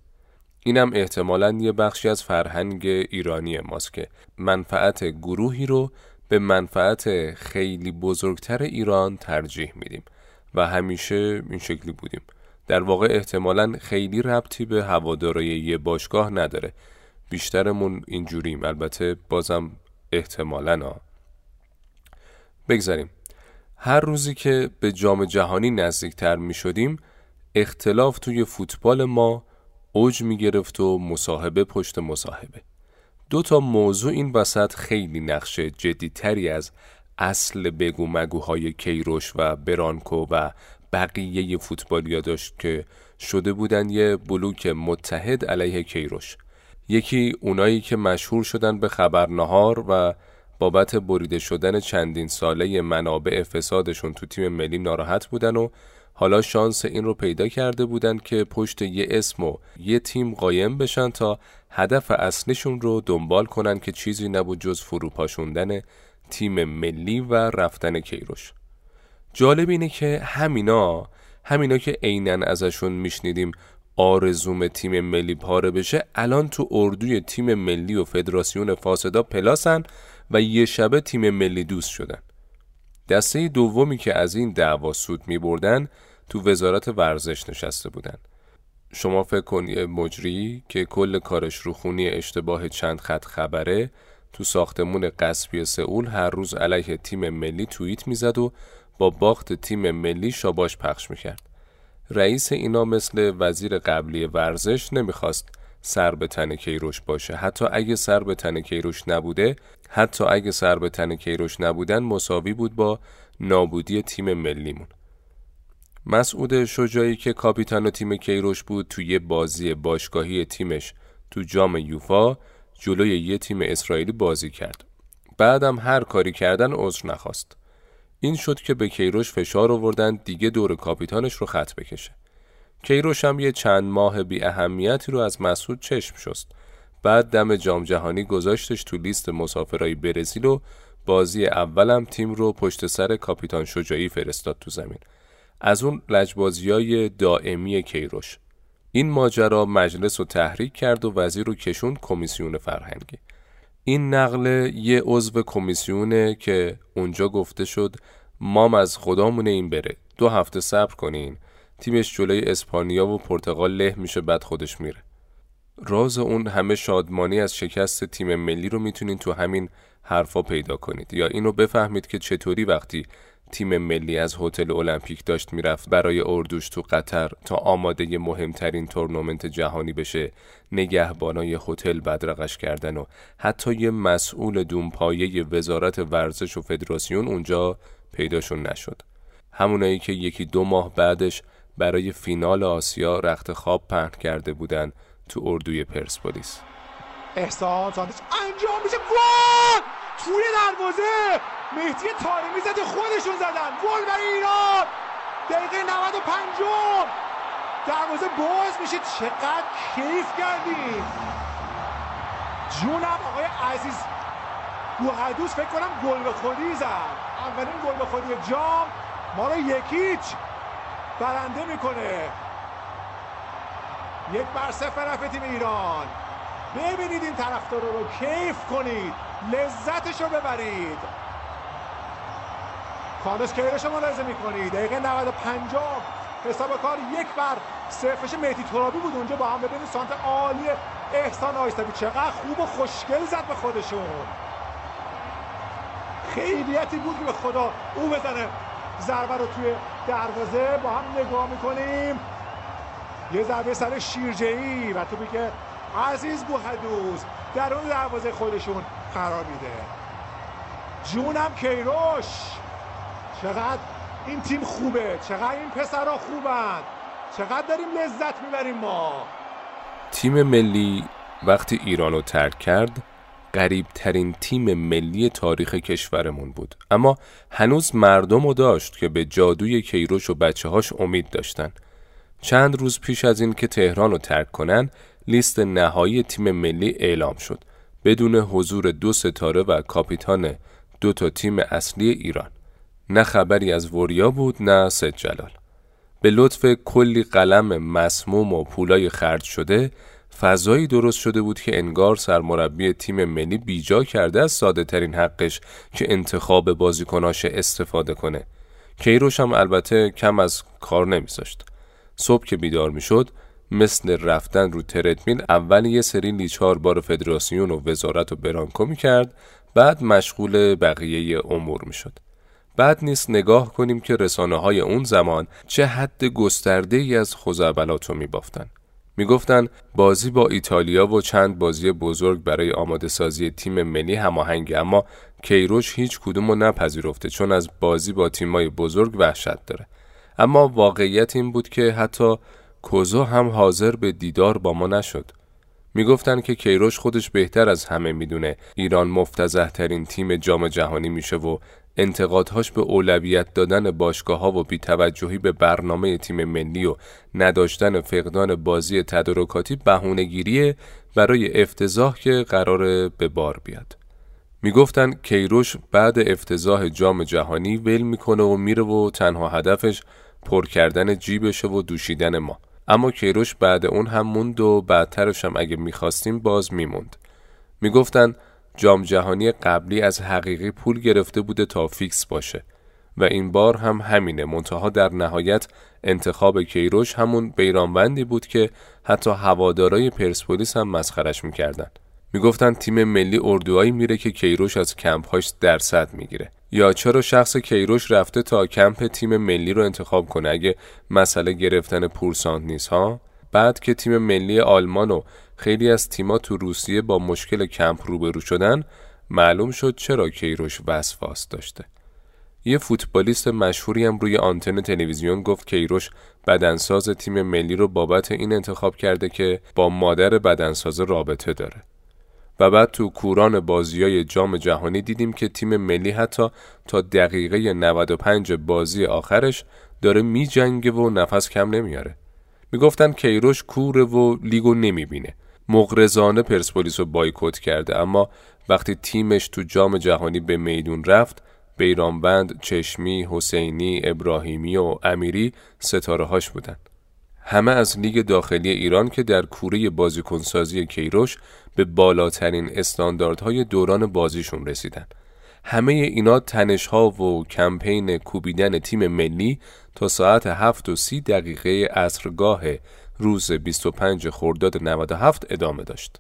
اینم احتمالا یه بخشی از فرهنگ ایرانی ماست که منفعت گروهی رو به منفعت خیلی بزرگتر ایران ترجیح میدیم و همیشه این شکلی بودیم. در واقع احتمالا خیلی ربطی به هوادارای یه باشگاه نداره. بیشترمون اینجوریم. البته بازم احتمالا ها. بگذاریم. هر روزی که به جام جهانی نزدیکتر می شدیم اختلاف توی فوتبال ما اوج می گرفت و مصاحبه پشت مصاحبه. دو تا موضوع این وسط خیلی نقش جدیتری از اصل بگو مگوهای کیروش و برانکو و بقیه فوتبالیا داشت که شده بودن یه بلوک متحد علیه کیروش. یکی اونایی که مشهور شدن به خبرنهار و بابت بریده شدن چندین ساله منابع فسادشون تو تیم ملی ناراحت بودن و حالا شانس این رو پیدا کرده بودن که پشت یه اسم و یه تیم قایم بشن تا هدف اصلیشون رو دنبال کنن که چیزی نبود جز فروپاشوندن تیم ملی و رفتن کیروش. جالب اینه که همینا همینا که عینا ازشون میشنیدیم آرزوم تیم ملی پاره بشه الان تو اردوی تیم ملی و فدراسیون فاسدا پلاسن و یه شبه تیم ملی دوست شدن. دسته دومی که از این دعوا سود می بردن تو وزارت ورزش نشسته بودن. شما فکر کن یه مجری که کل کارش رو خونی اشتباه چند خط خبره تو ساختمون قصبی سئول هر روز علیه تیم ملی توییت می‌زد و با باخت تیم ملی شاباش پخش می‌کرد. رئیس اینا مثل وزیر قبلی ورزش نمی‌خواست سر به تن کیروش باشه. حتی اگه سر به تن کیروش نبوده حتی اگه سر به تن کیروش نبودن مساوی بود با نابودی تیم ملیمون. مسعود شجاعی که کاپیتان تیم کیروش بود توی بازی باشگاهی تیمش تو جام یوفا جلوی یه تیم اسرائیلی بازی کرد. بعدم هر کاری کردن عذر نخواست. این شد که به کیروش فشار آوردن دیگه دور کاپیتانش رو خط بکشه. کیروش هم یه چند ماه بی اهمیتی رو از مسعود چشم شست. بعد دم جام جهانی گذاشتش تو لیست مسافرای برزیل و بازی اولم تیم رو پشت سر کاپیتان شجاعی فرستاد تو زمین. از اون لجبازی دائمی کیروش. این ماجرا مجلس رو تحریک کرد و وزیر رو کشون کمیسیون فرهنگی. این نقل یه عضو کمیسیونه که اونجا گفته شد مام از خدامونه این بره دو هفته صبر کنین. تیمش جلوی اسپانیا و پرتغال له میشه بعد خودش میره. راز اون همه شادمانی از شکست تیم ملی رو می‌تونین تو همین حرفا پیدا کنید. یا اینو بفهمید که چطوری وقتی تیم ملی از هتل المپیک داشت می‌رفت برای اردوش تو قطر تا آماده مهمترین تورنمنت جهانی بشه. نگهبانای هتل بدرقش کردن و حتی یه مسئول دونپایه وزارت ورزش و فدراسیون اونجا پیداشون نشد. همونایی که یکی دو ماه بعدش برای فینال آسیا رخت خواب پهن کرده بودن تو اردوی پرسپولیس. احسان انجام میشه. گل! توی دروازه. مهدی تارمی زده خودشون زدن. گل برای ایران. دقیقه 95 دروازه باز میشه. چقدر کیف کردیم. جونم آقای عزیز بوغدوس فکر کنم گل به خودی زد. اولین گل به خودی جام. ما رو یکیچ برنده می‌کنه. یک بر صفر تیم ایران. ببینید این طرفدارا رو کیف کنید. لذتش رو ببرید. کارلوس کیروش رو ملاحظه می‌کنید. دقیقه 95 حساب کار یک بر صرفش مهدی ترابی بود اونجا. با هم ببینید سانت عالی احسان آیستبی چقدر خوب و خوشگل زد به خودشون. خیلیتی بود که به خدا او بزنه ضربه رو توی دروازه. با هم نگاه می‌کنیم. یه ضربه سر شیرجهی و توپی که عزیز بوهدوز در اون دروازه خودشون قرار میده. جونم کیروش. چقدر این تیم خوبه. چقدر این پسرها خوبن. چقدر داریم لذت می‌بریم ما. تیم ملی وقتی ایرانو ترک کرد قریب ترین تیم ملی تاریخ کشورمون بود. اما هنوز مردم رو داشت که به جادوی کیروش و بچه هاش امید داشتن. چند روز پیش از این که تهران رو ترک کنن لیست نهایی تیم ملی اعلام شد. بدون حضور دو ستاره و کاپیتان دو تا تیم اصلی ایران. نه خبری از وریا بود نه سید جلال. به لطف کلی قلم مسموم و پولای خرج شده فضایی درست شده بود که انگار سرمربی تیم ملی بیجا کرده از ساده ترین حقش که انتخاب بازیکناش استفاده کنه. کیروش هم البته کم از کار نمیذاشت. صبح که بیدار می‌شد مثل رفتن رو تردمیل اول یه سری لیچار بار فدراسیون و وزارت و برانکو می‌کرد بعد مشغول بقیه امور می‌شد. بعد نیست نگاه کنیم که رسانه های اون زمان چه حد گسترده ای از خزعبلات رو میبافتن. می‌گفتن بازی با ایتالیا و چند بازی بزرگ برای آماده سازی تیم ملی هماهنگ اما کیروش هیچ کدوم رو نپذیرفته چون از بازی با تیمای بزرگ وحشت داره. اما واقعیت این بود که حتی کوزو هم حاضر به دیدار با ما نشد می‌گفتن که کیروش خودش بهتر از همه می‌دونه ایران مفتزه ترین تیم جام جهانی میشه و انتقادهاش به اولویت دادن باشگاه ها و بیتوجهی به برنامه تیم ملی و نداشتن فقدان بازی تدارکاتی بهونهگیری برای افتضاح که قرار به بار بیاد. می‌گفتن کیروش بعد افتضاح جام جهانی ول می‌کنه و میره و تنها هدفش پر کردن جیبشه و دوشیدن ما. اما کیروش بعد اون هم موند و بعدترش هم اگه می‌خواستیم باز میموند. می‌گفتن جام جهانی قبلی از حقیقی پول گرفته بوده تا فیکس باشه و این بار هم همینه. منتها در نهایت انتخاب کیروش همون بیرانوندی بود که حتی هوادارای پرسپولیس هم مسخرش می‌کردن. می‌گفتن تیم ملی اردوهایی میره که کیروش از کمپهاش درصد می‌گیره. یا چرا شخص کیروش رفته تا کمپ تیم ملی رو انتخاب کنه؟ اگه مسئله گرفتن پورسانت نیست ها؟ بعد که تیم ملی آلمان و خیلی از تیما تو روسیه با مشکل کمپ روبرو شدن معلوم شد چرا کیروش وسواس داشته. یه فوتبالیست مشهوری هم روی آنتن تلویزیون گفت کیروش بدنساز تیم ملی رو بابت این انتخاب کرده که با مادر بدنساز رابطه داره. و بعد تو کوران بازیای جام جهانی دیدیم که تیم ملی حتی تا دقیقه 95 بازی آخرش داره می جنگه و نفس کم نمیاره می‌گفتن کیروش کوره و لیگو نمی‌بینه مغرزانه پرسپولیس رو بایکوت کرده اما وقتی تیمش تو جام جهانی به میدون رفت بیرانبند، چشمی، حسینی، ابراهیمی و امیری ستاره هاش بودن. همه از لیگ داخلی ایران که در کوره بازیکنسازی کیروش به بالاترین استانداردهای دوران بازیشون رسیدن. همه اینا تنش ها و کمپین کوبیدن تیم ملی تا ساعت هفت و سی دقیقه اصرگاه روز 25 خرداد 97 ادامه داشت.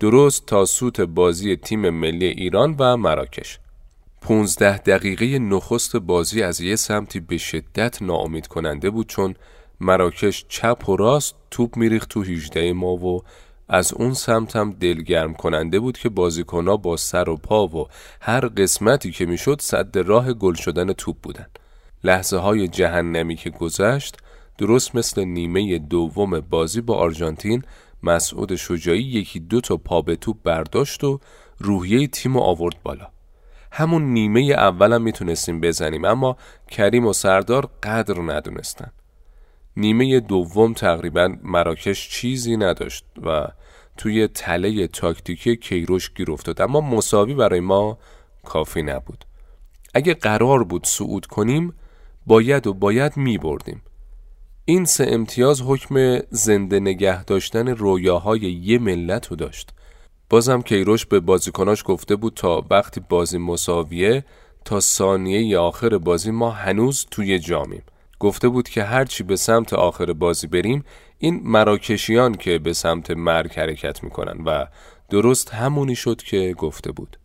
درست تا سوت بازی تیم ملی ایران و مراکش. 15 دقیقه نخست بازی از یه سمتی به شدت ناامید کننده بود چون مراکش چپ و راست توپ میریخت تو 18 ما و از اون سمت هم دلگرم کننده بود که بازیکنها با سر و پا و هر قسمتی که می‌شد صد راه گل شدن توپ بودن. لحظه های جهنمی که گذشت درست مثل نیمه دوم بازی با آرژانتین مسعود شجاعی یکی دو تا پا به توپ برداشت و روحیه تیم آورد بالا. همون نیمه اولم می‌تونستیم بزنیم اما کریم و سردار قدر ندونستن. نیمه دوم تقریبا مراکش چیزی نداشت و توی تله تاکتیکی کیروش گیر افتاد. اما مساوی برای ما کافی نبود. اگه قرار بود صعود کنیم باید و باید می بردیم. این سه امتیاز حکم زنده نگه داشتن رویاهای یه ملت رو داشت. بازم کیروش به بازیکناش گفته بود تا وقتی بازی مساویه تا ثانیه آخر بازی ما هنوز توی جامیم. گفته بود که هرچی به سمت آخر بازی بریم این مراکشیان که به سمت مرگ حرکت می‌کنن و درست همونی شد که گفته بود.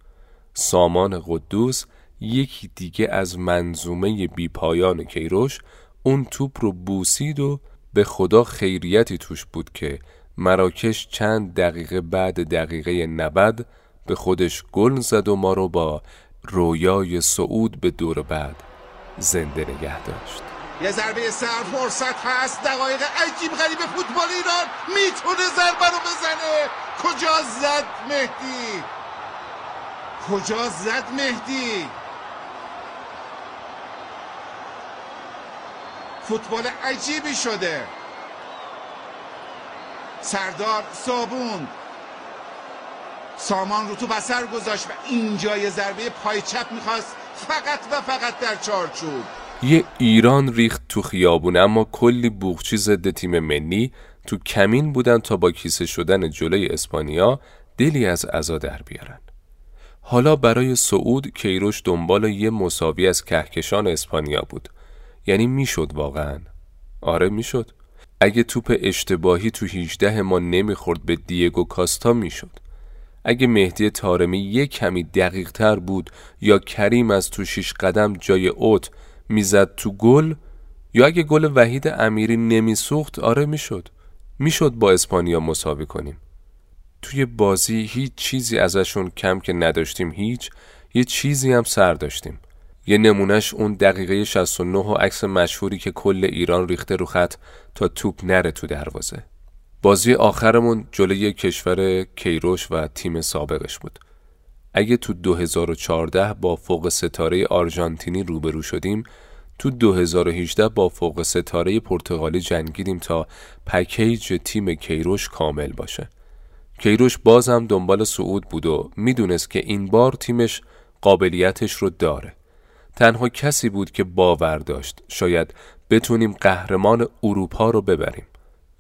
سامان قدوس یکی دیگه از منظومه بیپایان کیروش اون توپ رو بوسید و به خدا خیریتی توش بود که مراکش چند دقیقه بعد دقیقه 90 به خودش گل زد و ما رو با رویای صعود به دور بعد زنده نگه داشت. یه ضربه سر فرصت هست. دقایق عجیب غریب فوتبال ایران می‌تونه ضربه رو بزنه. کجا زد مهدی؟ کجا زد مهدی؟ فوتبال عجیبی شده. سردار صابون. سامان رو تو بسر گذاشت و اینجا یه ضربه پای چپ می‌خواست. فقط و فقط در چارچوب. یه ایران ریخت تو خیابون اما کلی بوغچی ضد تیم ملی تو کمین بودن تا با کیسه شدن جلوی اسپانیا دلی از عزا در بیارن. حالا برای سعود کیروش دنبال یه مساوی از کهکشان اسپانیا بود. یعنی می‌شد واقعا. آره می‌شد. اگه توپ اشتباهی تو 18 ما نمی‌خورد به دیگو کاستا می‌شد. اگه مهدی تارمی یه کمی دقیق تر بود یا کریم از تو شیش قدم جای اوت می‌زد تو گل یا اگه گل وحید امیری نمیسوخت آره می‌شد. می‌شد با اسپانیا مساوی کنیم. توی بازی هیچ چیزی ازشون کم که نداشتیم هیچ یه چیزی هم سر داشتیم. یه نمونهش اون دقیقه 69 و عکس مشهوری که کل ایران ریخته رو خط تا توپ نره تو دروازه. بازی آخرمون جلوی کشور کیروش و تیم سابقش بود. اگه تو 2014 با فوق ستاره آرژانتینی روبرو شدیم تو 2018 با فوق ستاره پرتغالی جنگیدیم تا پکیج تیم کیروش کامل باشه. کیروش بازم دنبال صعود بود و می‌دونست که این بار تیمش قابلیتش رو داره. تنها کسی بود که باور داشت شاید بتونیم قهرمان اروپا رو ببریم.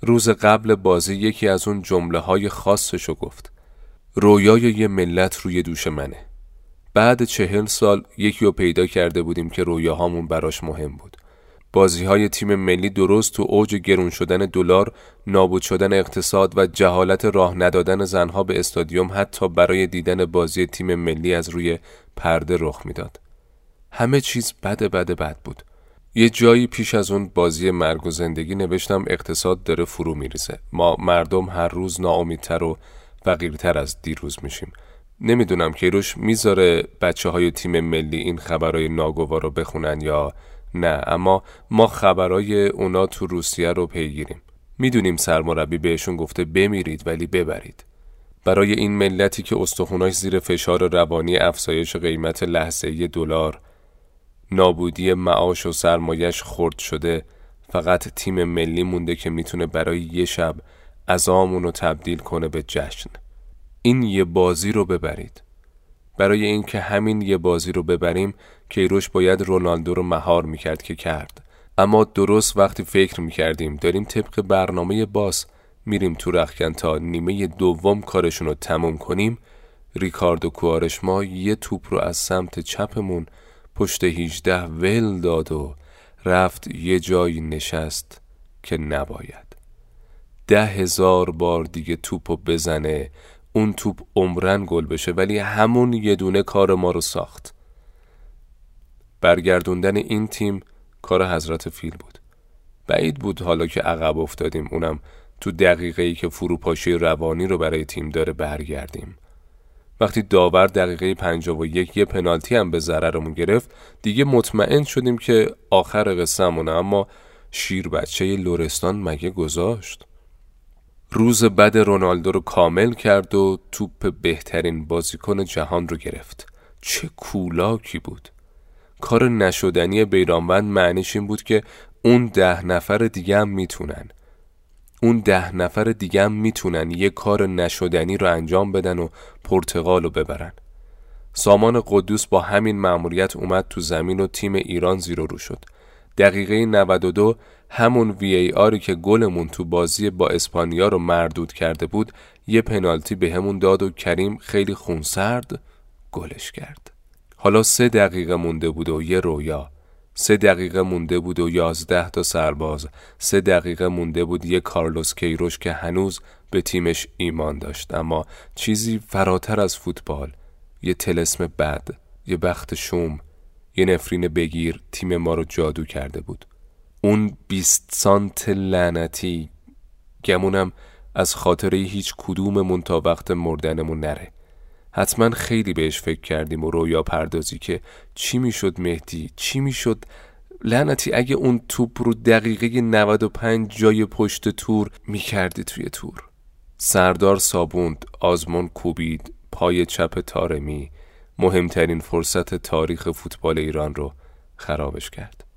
روز قبل بازی یکی از اون جمله های خاصشو گفت. رویای یه ملت روی دوش منه بعد چهل سال یکی رو پیدا کرده بودیم که رویاهامون براش مهم بود بازی های تیم ملی درست تو اوج گرون شدن دلار، نابود شدن اقتصاد و جهالت راه ندادن زنها به استادیوم حتی برای دیدن بازی تیم ملی از روی پرده رخ می‌داد. همه چیز بد بد بد بود. یه جایی پیش از اون بازی مرگ و زندگی نوشتم اقتصاد داره فرو میریزه. ما مردم هر روز ناامیدتر و فقیرتر از دیروز میشیم. نمی‌دونم کیروش می‌ذاره بچه های تیم ملی این خبرهای ناگوار رو بخونن یا نه اما ما خبرهای اونا تو روسیه رو پیگیریم می‌دونیم سرمربی بهشون گفته بمیرید ولی ببرید برای این ملتی که استخوناش زیر فشار روانی افزایش قیمت لحظه دلار نابودی معاش و سرمایش خرد شده فقط تیم ملی مونده که می‌تونه برای یه شب ازامون رو تبدیل کنه به جشن. این یه بازی رو ببرید. برای اینکه همین یه بازی رو ببریم کیروش باید رونالدو رو مهار می‌کرد که کرد. اما درست وقتی فکر می‌کردیم داریم طبق برنامه باس میریم تو رخکن تا نیمه دوم کارشون رو تموم کنیم ریکاردو کوارش ما یه توپ رو از سمت چپمون پشت 18 ول داد و رفت یه جایی نشست که نباید. ده هزار بار دیگه توپو بزنه اون توپ عمرن گل بشه ولی همون یه دونه کار ما رو ساخت. برگردوندن این تیم کار حضرت فیل بود. بعید بود حالا که عقب افتادیم اونم تو دقیقه ای که فروپاشی روانی رو برای تیم داره برگردیم. وقتی داور دقیقه 51 یه پنالتی هم به ضررمون گرفت دیگه مطمئن شدیم که آخر قصهمونه اما شیر بچه لورستان مگه گذاشت؟ روز بعد رونالدو رو کامل کرد و توپ بهترین بازیکن جهان رو گرفت. چه کولاکی بود. کار نشدنی بیرانوند معنیش این بود که اون ده نفر دیگه هم می‌تونن. اون ده نفر دیگه هم می‌تونن یه کار نشدنی رو انجام بدن و پرتغال رو ببرن. سامان قدوس با همین مأموریت اومد تو زمین و تیم ایران زیرو رو شد. دقیقه 92 همون وی ای آری که گلمون تو بازی با اسپانیا رو مردود کرده بود یه پنالتی به همون داد و کریم خیلی خونسرد گلش کرد. حالا سه دقیقه مونده بود و یه رویا. سه دقیقه مونده بود و یازده تا سرباز. سه دقیقه مونده بود یه کارلوس کیروش که هنوز به تیمش ایمان داشت. اما چیزی فراتر از فوتبال. یه تلسم بد یه بخت شوم یه نفرین بگیر تیم ما رو جادو کرده بود. اون بیست سانت لعنتی. گمونم از خاطره هیچ کدوممون تا وقت مردنمون نره. حتما خیلی بهش فکر کردیم و رویا پردازی که چی می‌شد مهدی؟ چی می‌شد؟ لعنتی اگه اون توپ رو دقیقه 95 جای پشت تور می‌کردی توی تور. سردار صابوند آزمون کوبید پای چپ تارمی مهمترین فرصت تاریخ فوتبال ایران رو خرابش کرد.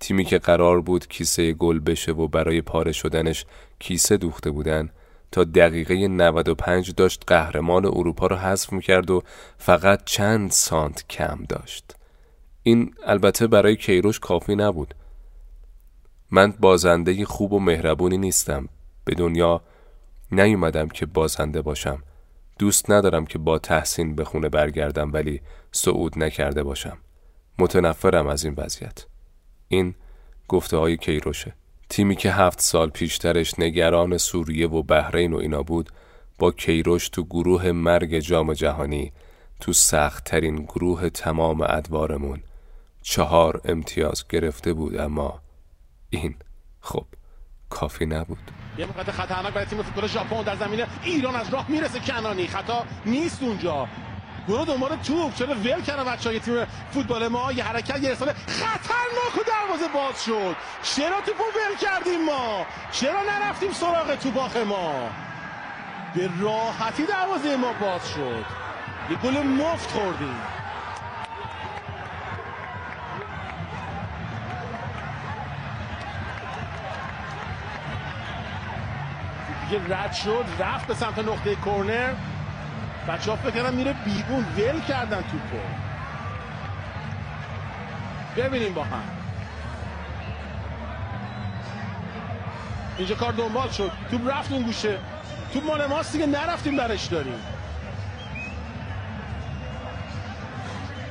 تیمی که قرار بود کیسه گل بشه و برای پاره شدنش کیسه دوخته بودن تا دقیقه 95 داشت قهرمان اروپا رو حذف می‌کرد و فقط چند سانت کم داشت. این البته برای کیروش کافی نبود. من بازنده خوب و مهربونی نیستم. به دنیا نیومدم که بازنده باشم. دوست ندارم که با تحسین به خونه برگردم ولی صعود نکرده باشم. متنفرم از این وضعیت. این گفته های کیروشه. تیمی که هفت سال پیشترش نگران سوریه و بحرین و اینا بود با کیروش تو گروه مرگ جام جهانی تو سختترین گروه تمام ادوارمون چهار امتیاز گرفته بود اما این خب کافی نبود. یه موقع خطرناک برای تیم فوتبال ژاپن در زمین ایران از راه می‌رسه کنانی. خطا نیست اونجا. برو دنبال توپ چرا ول کردن بچهای تیم فوتبال ما. یه حرکت یه رساله خطرناک و دروازه باز شد. چرا توپو ول کردیم ما؟ چرا نرفتیم سراغ توپاخ ما؟ به راحتی دروازه ما باز شد. یه گل مفت خوردیم. دیگه رد شد رفت به سمت نقطه کورنر. بچه ها فکر میره بیرون. ول کردن توپو. ببینیم با هم. اینجا کار دنبال شد. توپ رفت اون گوشه. توپ مال ماست دیگه. نرفتیم برش داریم.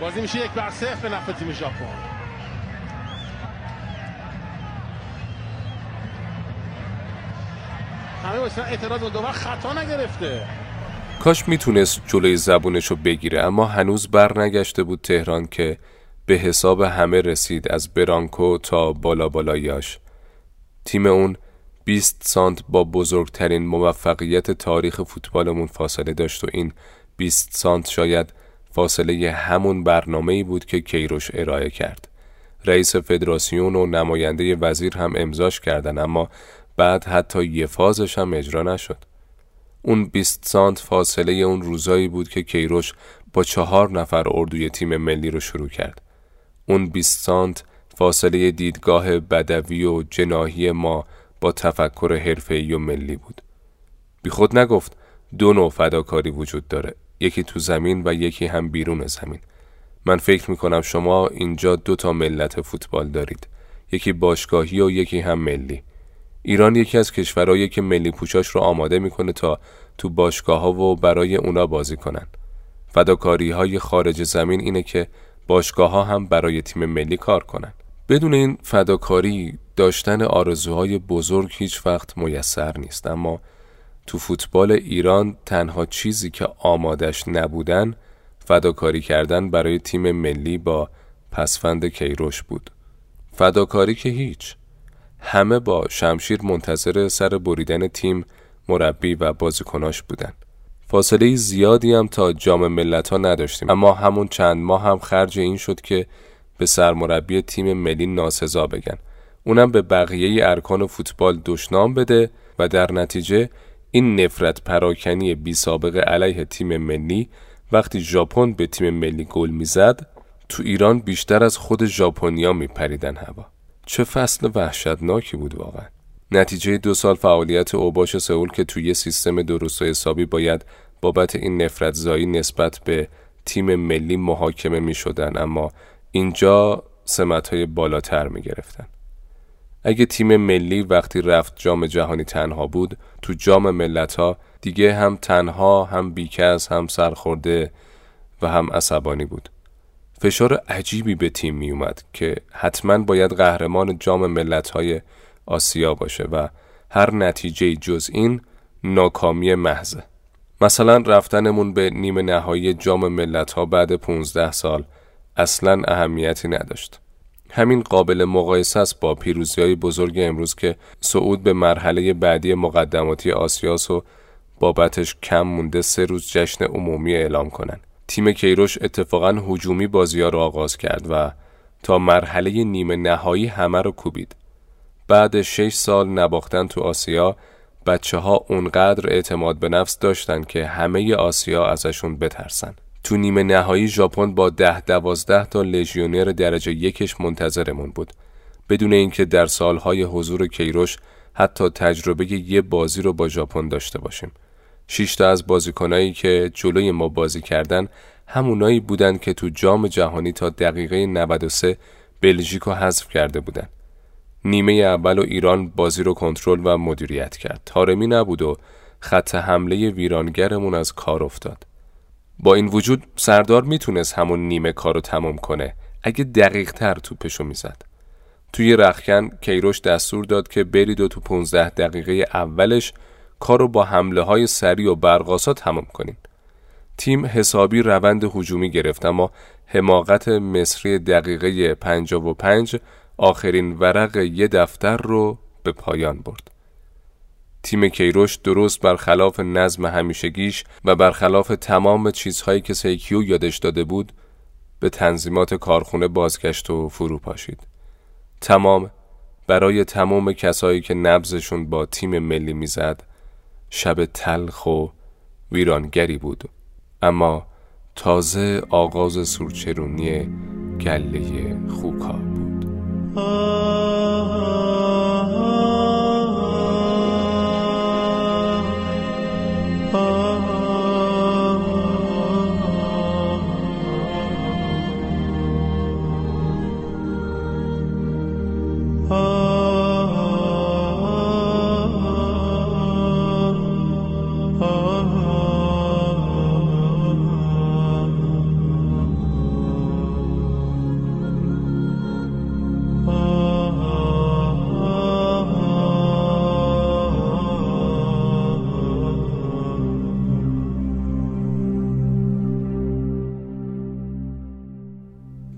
بازی میشه یک بر صفر به نفع تیم ژاپن. همه واسه اعتراض دو خطا نگرفته. کاش می‌تونست جلوی زبونشو بگیره اما هنوز بر نگشته بود تهران که به حساب همه رسید از برانکو تا بالا بالایاش. تیم اون 20 سانت با بزرگترین موفقیت تاریخ فوتبالمون فاصله داشت و این 20 سانت شاید فاصله همون برنامه ای بود که کیروش ارائه کرد. رئیس فدراسیون و نماینده وزیر هم امضاش کردن اما بعد حتی یه فازش هم اجرا نشد. اون 20 سانت فاصله اون روزایی بود که کیروش با چهار نفر اردوی تیم ملی رو شروع کرد. اون 20 سانت فاصله دیدگاه بدوی و جناهی ما با تفکر حرفه‌ای و ملی بود. بی خود نگفت دو نوع فداکاری وجود داره. یکی تو زمین و یکی هم بیرون زمین. من فکر می‌کنم شما اینجا دو تا ملت فوتبال دارید. یکی باشگاهی و یکی هم ملی. ایران یکی از کشورهایی که ملی پوشاش رو آماده می‌کنه تا تو باشگاه ها و برای اونا بازی کنن. فداکاری های خارج زمین اینه که باشگاه ها هم برای تیم ملی کار کنن. بدون این فداکاری داشتن آرزوهای بزرگ هیچ وقت میسر نیست اما تو فوتبال ایران تنها چیزی که آمادش نبودن فداکاری کردن برای تیم ملی با پسفند کیروش بود فداکاری که هیچ همه با شمشیر منتظر سر بریدن تیم مربی و بازیکناش بودن. فاصله زیادی هم تا جام ملت ها نداشتیم. اما همون چند ماه هم خرج این شد که به سرمربی تیم ملی ناسزا بگن. اونم به بقیه ارکان فوتبال دشنام بده و در نتیجه این نفرت پراکنی بی سابقه علیه تیم ملی وقتی ژاپن به تیم ملی گل می‌زد تو ایران بیشتر از خود ژاپنیا میپریدن هوا. چه فصل وحشتناکی بود واقعا نتیجه دو سال فعالیت اوباش سئول که توی سیستم درست و حسابی باید بابت این نفرت زایی نسبت به تیم ملی محاکمه می شدن اما اینجا سمت های بالاتر می گرفتن. اگه تیم ملی وقتی رفت جام جهانی تنها بود تو جام ملت ها دیگه هم تنها هم بیکس هم سرخورده و هم عصبانی بود فشار عجیبی به تیم می اومد که حتما باید قهرمان جام ملت های آسیا باشه و هر نتیجه جز این ناکامی محضه مثلا رفتنمون به نیمه نهایی جام ملت ها بعد 15 سال اصلا اهمیتی نداشت. همین قابل مقایسه است با پیروزی های بزرگ امروز که صعود به مرحله بعدی مقدماتی آسیاس و بابتش کم مونده سه روز جشن عمومی اعلام کنن. تیم کیروش اتفاقا هجومی بازی ها را آغاز کرد و تا مرحله نیمه نهایی همه رو کوبید. بعد شش سال نباختن تو آسیا بچه ها اونقدر اعتماد به نفس داشتن که همه آسیا ازشون بترسن. تو نیمه نهایی ژاپن با ده دوازده تا لژیونر درجه یکش منتظرمون بود. بدون اینکه در سالهای حضور کیروش حتی تجربه یه بازی رو با ژاپن داشته باشیم. شش تا از بازیکنایی که جلوی ما بازی کردن همونایی بودن که تو جام جهانی تا دقیقه 93 بلژیک رو حذف کرده بودن. نیمه اول و ایران بازی رو کنترل و مدیریت کرد. تارمی نبود و خط حمله ویرانگرمون از کار افتاد. با این وجود سردار می‌تونست همون نیمه کارو تمام کنه. اگه دقیق تر توپشو می‌زد. توی رخکن کیروش دستور داد که برید و تو 15 دقیقه اولش کارو با حمله های سریع و برقاسا تمام کنین تیم حسابی روند هجومی گرفت اما حماقت مصری دقیقه 55 آخرین ورق یه دفتر رو به پایان برد تیم کیروش درست برخلاف نظم همیشگیش و برخلاف تمام چیزهایی که سیکیو یادش داده بود به تنظیمات کارخونه بازگشت و فرو پاشید. تمام برای تمام کسایی که نبزشون با تیم ملی می‌زد شب تلخ و ویرانگری بود. اما تازه آغاز سورچرونی گله خوکا بود.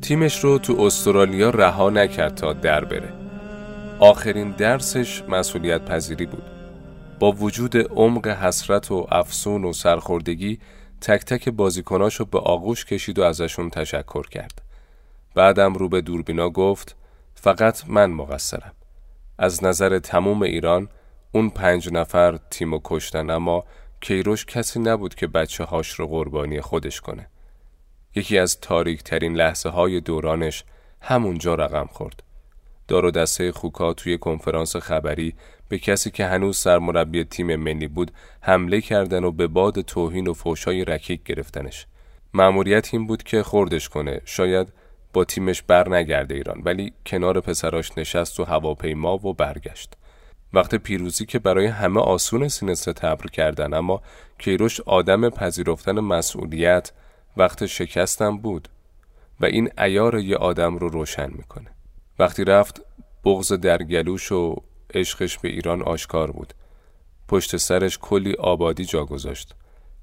تیمش رو تو استرالیا رها نکرد تا در بره. آخرین درسش مسئولیت پذیری بود. با وجود عمق حسرت و افسون و سرخوردگی تک تک بازیکناشو به آغوش کشید و ازشون تشکر کرد. بعدم رو به دوربینا گفت فقط من مقصرم. از نظر تموم ایران اون پنج نفر تیمو کشتن اما کیروش کسی نبود که بچه هاش رو قربانی خودش کنه. یکی از تاریک ترین لحظه های دورانش همونجا رقم خورد. دار و دسته خوکا توی کنفرانس خبری به کسی که هنوز سرمربی تیم ملی بود حمله کردن و به باد توهین و فوشای رکیک گرفتنش. معموریت این بود که خوردش کنه شاید با تیمش بر نگرده ایران ولی کنار پسراش نشست و هواپیما و برگشت. وقت پیروزی که برای همه آسون سینه تبر کردن اما کیروش آدم پذیرفتن مسئولیت وقت شکستم بود و این ایار یه آدم رو روشن می‌کنه. وقتی رفت بغز در گلوش و عشقش به ایران آشکار بود. پشت سرش کلی آبادی جا گذاشت.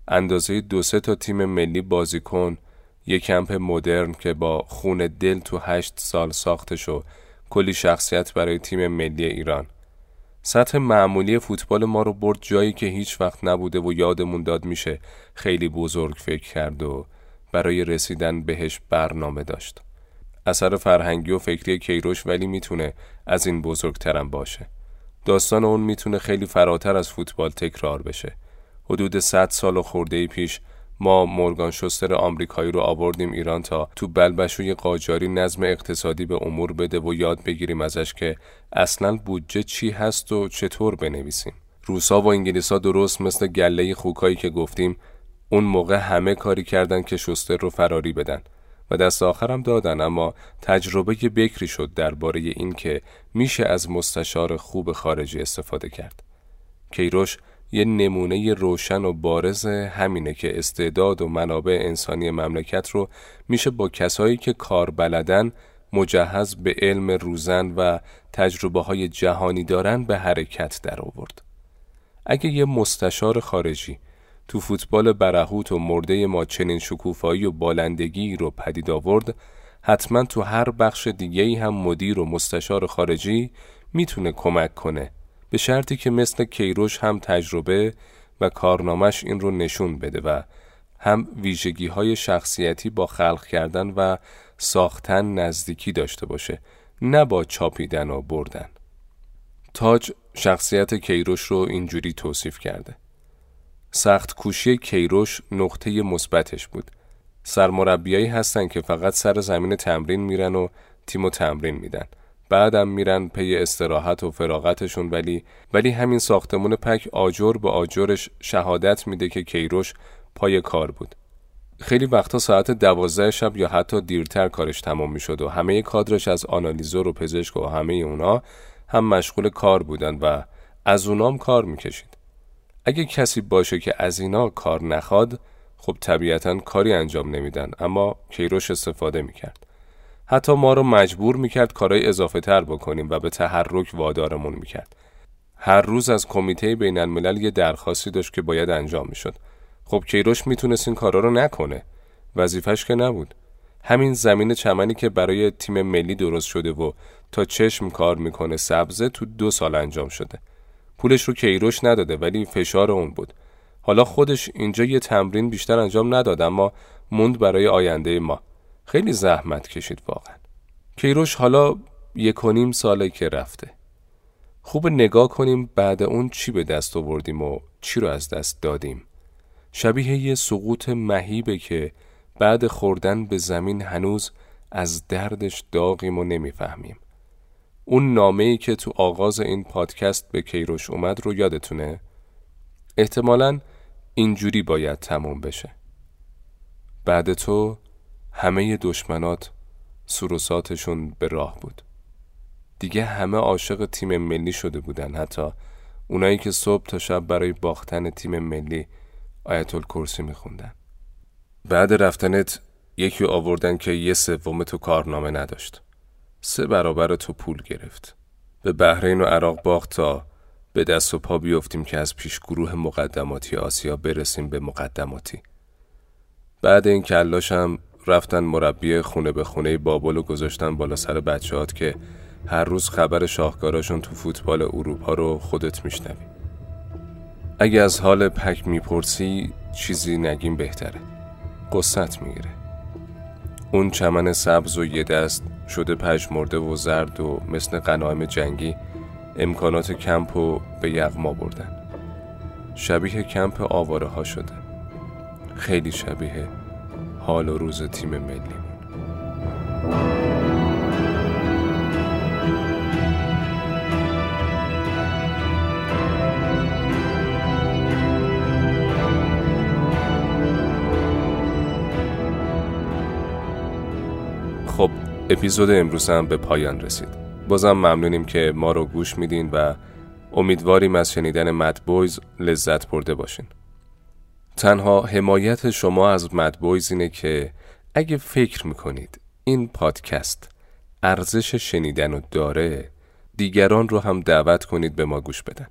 اندازه دو سه تا تیم ملی بازیکن یک کمپ مدرن که با خون دل تو هشت سال ساختش و کلی شخصیت برای تیم ملی ایران. سطح معمولی فوتبال ما رو برد جایی که هیچ وقت نبوده و یادمون داد میشه خیلی بزرگ فکر کرد و برای رسیدن بهش برنامه داشت. اثر فرهنگی و فکری کیروش ولی می‌تونه از این بزرگترم باشه. داستان اون می‌تونه خیلی فراتر از فوتبال تکرار بشه. حدود 100 سال و خورده پیش ما مورگان شستر آمریکایی رو آوردیم ایران تا تو بلبشوی قاجاری نظم اقتصادی به امور بده و یاد بگیریم ازش که اصلا بودجه چی هست و چطور بنویسیم. روسا و انگلیسا درست مثل گله خوکایی که گفتیم اون موقع همه کاری کردن که شستر رو فراری بدن و دست آخرم دادن اما تجربه بکری شد درباره این که میشه از مستشار خوب خارجی استفاده کرد کیروش یه نمونه روشن و بارز همینه که استعداد و منابع انسانی مملکت رو میشه با کسایی که کار بلدن مجهز به علم روزن و تجربه های جهانی دارن به حرکت در آورد. اگه یه مستشار خارجی تو فوتبال برهوت و مرده ما چنین شکوفایی و بالندگی رو پدید آورد حتما تو هر بخش دیگه هم مدیر و مستشار خارجی می‌تونه کمک کنه. به شرطی که مثل کیروش هم تجربه و کارنامش این رو نشون بده و هم ویژگی های شخصیتی با خلق کردن و ساختن نزدیکی داشته باشه نه با چاپیدن و بردن. تاج شخصیت کیروش رو اینجوری توصیف کرده. سخت کوشی کیروش نقطه مثبتش بود. سرمربیایی هستن که فقط سر زمین تمرین میرن و تیم تمرین میدن. بعدم میرن پی استراحت و فراغتشون ولی ولی همین ساختمون پک آجر به آجرش شهادت میده که کیروش پای کار بود. خیلی وقتا ساعت دوازده شب یا حتی دیرتر کارش تمام می‌شد و همه کادرش از آنالیزور و پزشک و همه اونا هم مشغول کار بودن و از اونام کار می‌کشید. اگه کسی باشه که از اینا کار نخواد خب طبیعتا کاری انجام نمیدن اما کیروش استفاده می‌کرد حتی ما رو مجبور می‌کرد کارهای اضافه تر بکنیم و به تحرک وادارمون می‌کرد. هر روز از کمیته بین الملل یه درخواستی داشت که باید انجام می‌شد. خب کیروش می‌تونست این کارا رو نکنه. وظیفش که نبود. همین زمین چمنی که برای تیم ملی درست شده و تا چشم کار می‌کنه سبزه تو دو سال انجام شده. پولش رو کیروش نداده ولی فشار اون بود. حالا خودش اینجا یه تمرین بیشتر انجام نداد اما موند برای آینده ما. خیلی زحمت کشید واقعا کیروش حالا یک و نیم ساله که رفته خوب نگاه کنیم بعد اون چی به دست آوردیم و چی رو از دست دادیم شبیه یه سقوط مهیبه که بعد خوردن به زمین هنوز از دردش داغیم و نمی‌فهمیم اون نامه ای که تو آغاز این پادکست به کیروش اومد رو یادتونه؟ احتمالا اینجوری باید تموم بشه. بعد تو همه دشمنات سروساتشون به راه بود. دیگه همه عاشق تیم ملی شده بودن حتی اونایی که صبح تا شب برای باختن تیم ملی آیت الکرسی میخوندن. بعد رفتنت یکی آوردن که یه سوم تو کارنامه نداشت. سه برابر تو پول گرفت. به بحرین و عراق باخت تا به دست و پا بیفتیم که از پیش گروه مقدماتی آسیا برسیم به مقدماتی. بعد این کلاشم رفتن مربی خونه به خونه بابل و گذاشتن بالا سر بچهات که هر روز خبر شاهکاراشون تو فوتبال اروپا رو خودت میشنوی. اگه از حال پک می‌پرسی چیزی نگیم بهتره. قصت می‌گیره. اون چمن سبز و یه دست شده پژمرده و زرد و مثل قنایم جنگی امکانات کمپ رو به یغما بردن شبیه کمپ آواره ها شده. خیلی شبیه حال و روز تیم ملی. خب اپیزود امروز هم به پایان رسید. بازم ممنونیم که ما رو گوش میدین و امیدواریم از شنیدن مد بویز لذت برده باشین. تنها حمایت شما از مدبویز اینه که اگه فکر می‌کنید این پادکست ارزش شنیدن و داره دیگران رو هم دعوت کنید به ما گوش بدن.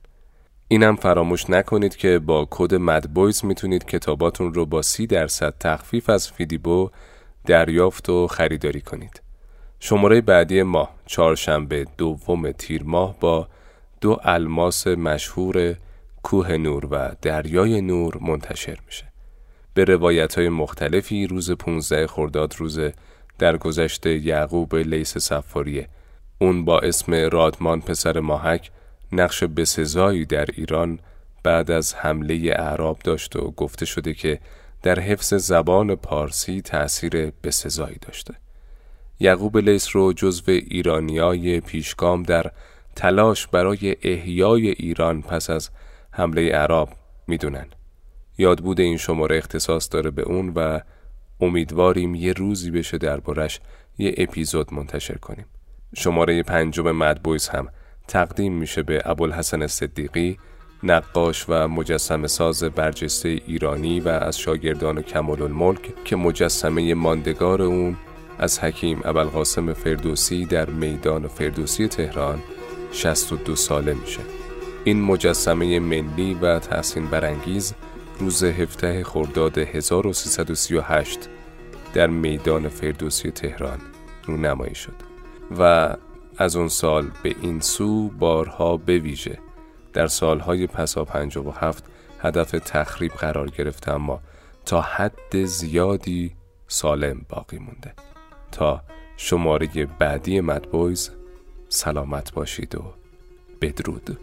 اینم فراموش نکنید که با کد مدبویز می‌تونید کتاباتون رو با سی درصد تخفیف از فیدیبو دریافت و خریداری کنید. شماره بعدی ماه چهارشنبه دوم تیر ماه با دو الماس مشهور کوه نور و دریای نور منتشر میشه. به روایت های مختلفی روز 15 خرداد روز گذشته یعقوب لیس سفاریه اون با اسم رادمان پسر ماهک نقش بسزایی در ایران بعد از حمله اعراب داشت و گفته شده که در حفظ زبان پارسی تأثیر بسزایی داشته. یعقوب لیس رو جزو ایرانیای پیشگام در تلاش برای احیای ایران پس از حمله اعراب می‌دونن. یادبود این شماره اختصاص داره به اون و امیدواریم یه روزی بشه دربارش یه اپیزود منتشر کنیم. شماره پنجم مدبویز هم تقدیم میشه به ابوالحسن صدیقی نقاش و مجسم ساز برجسته ایرانی و از شاگردان کمال الملک که مجسمه ماندگار اون از حکیم ابوالقاسم فردوسی در میدان فردوسی تهران 62 ساله میشه. این مجسمه ملی و تحسین برانگیز روز 17 خرداد 1338 در میدان فردوسی تهران رونمایی شد و از اون سال به این سو بارها بویژه. در سالهای پسا پنج و هفت هدف تخریب قرار گرفته اما تا حد زیادی سالم باقی مونده. تا شماره بعدی مدبویز سلامت باشید و بدرود.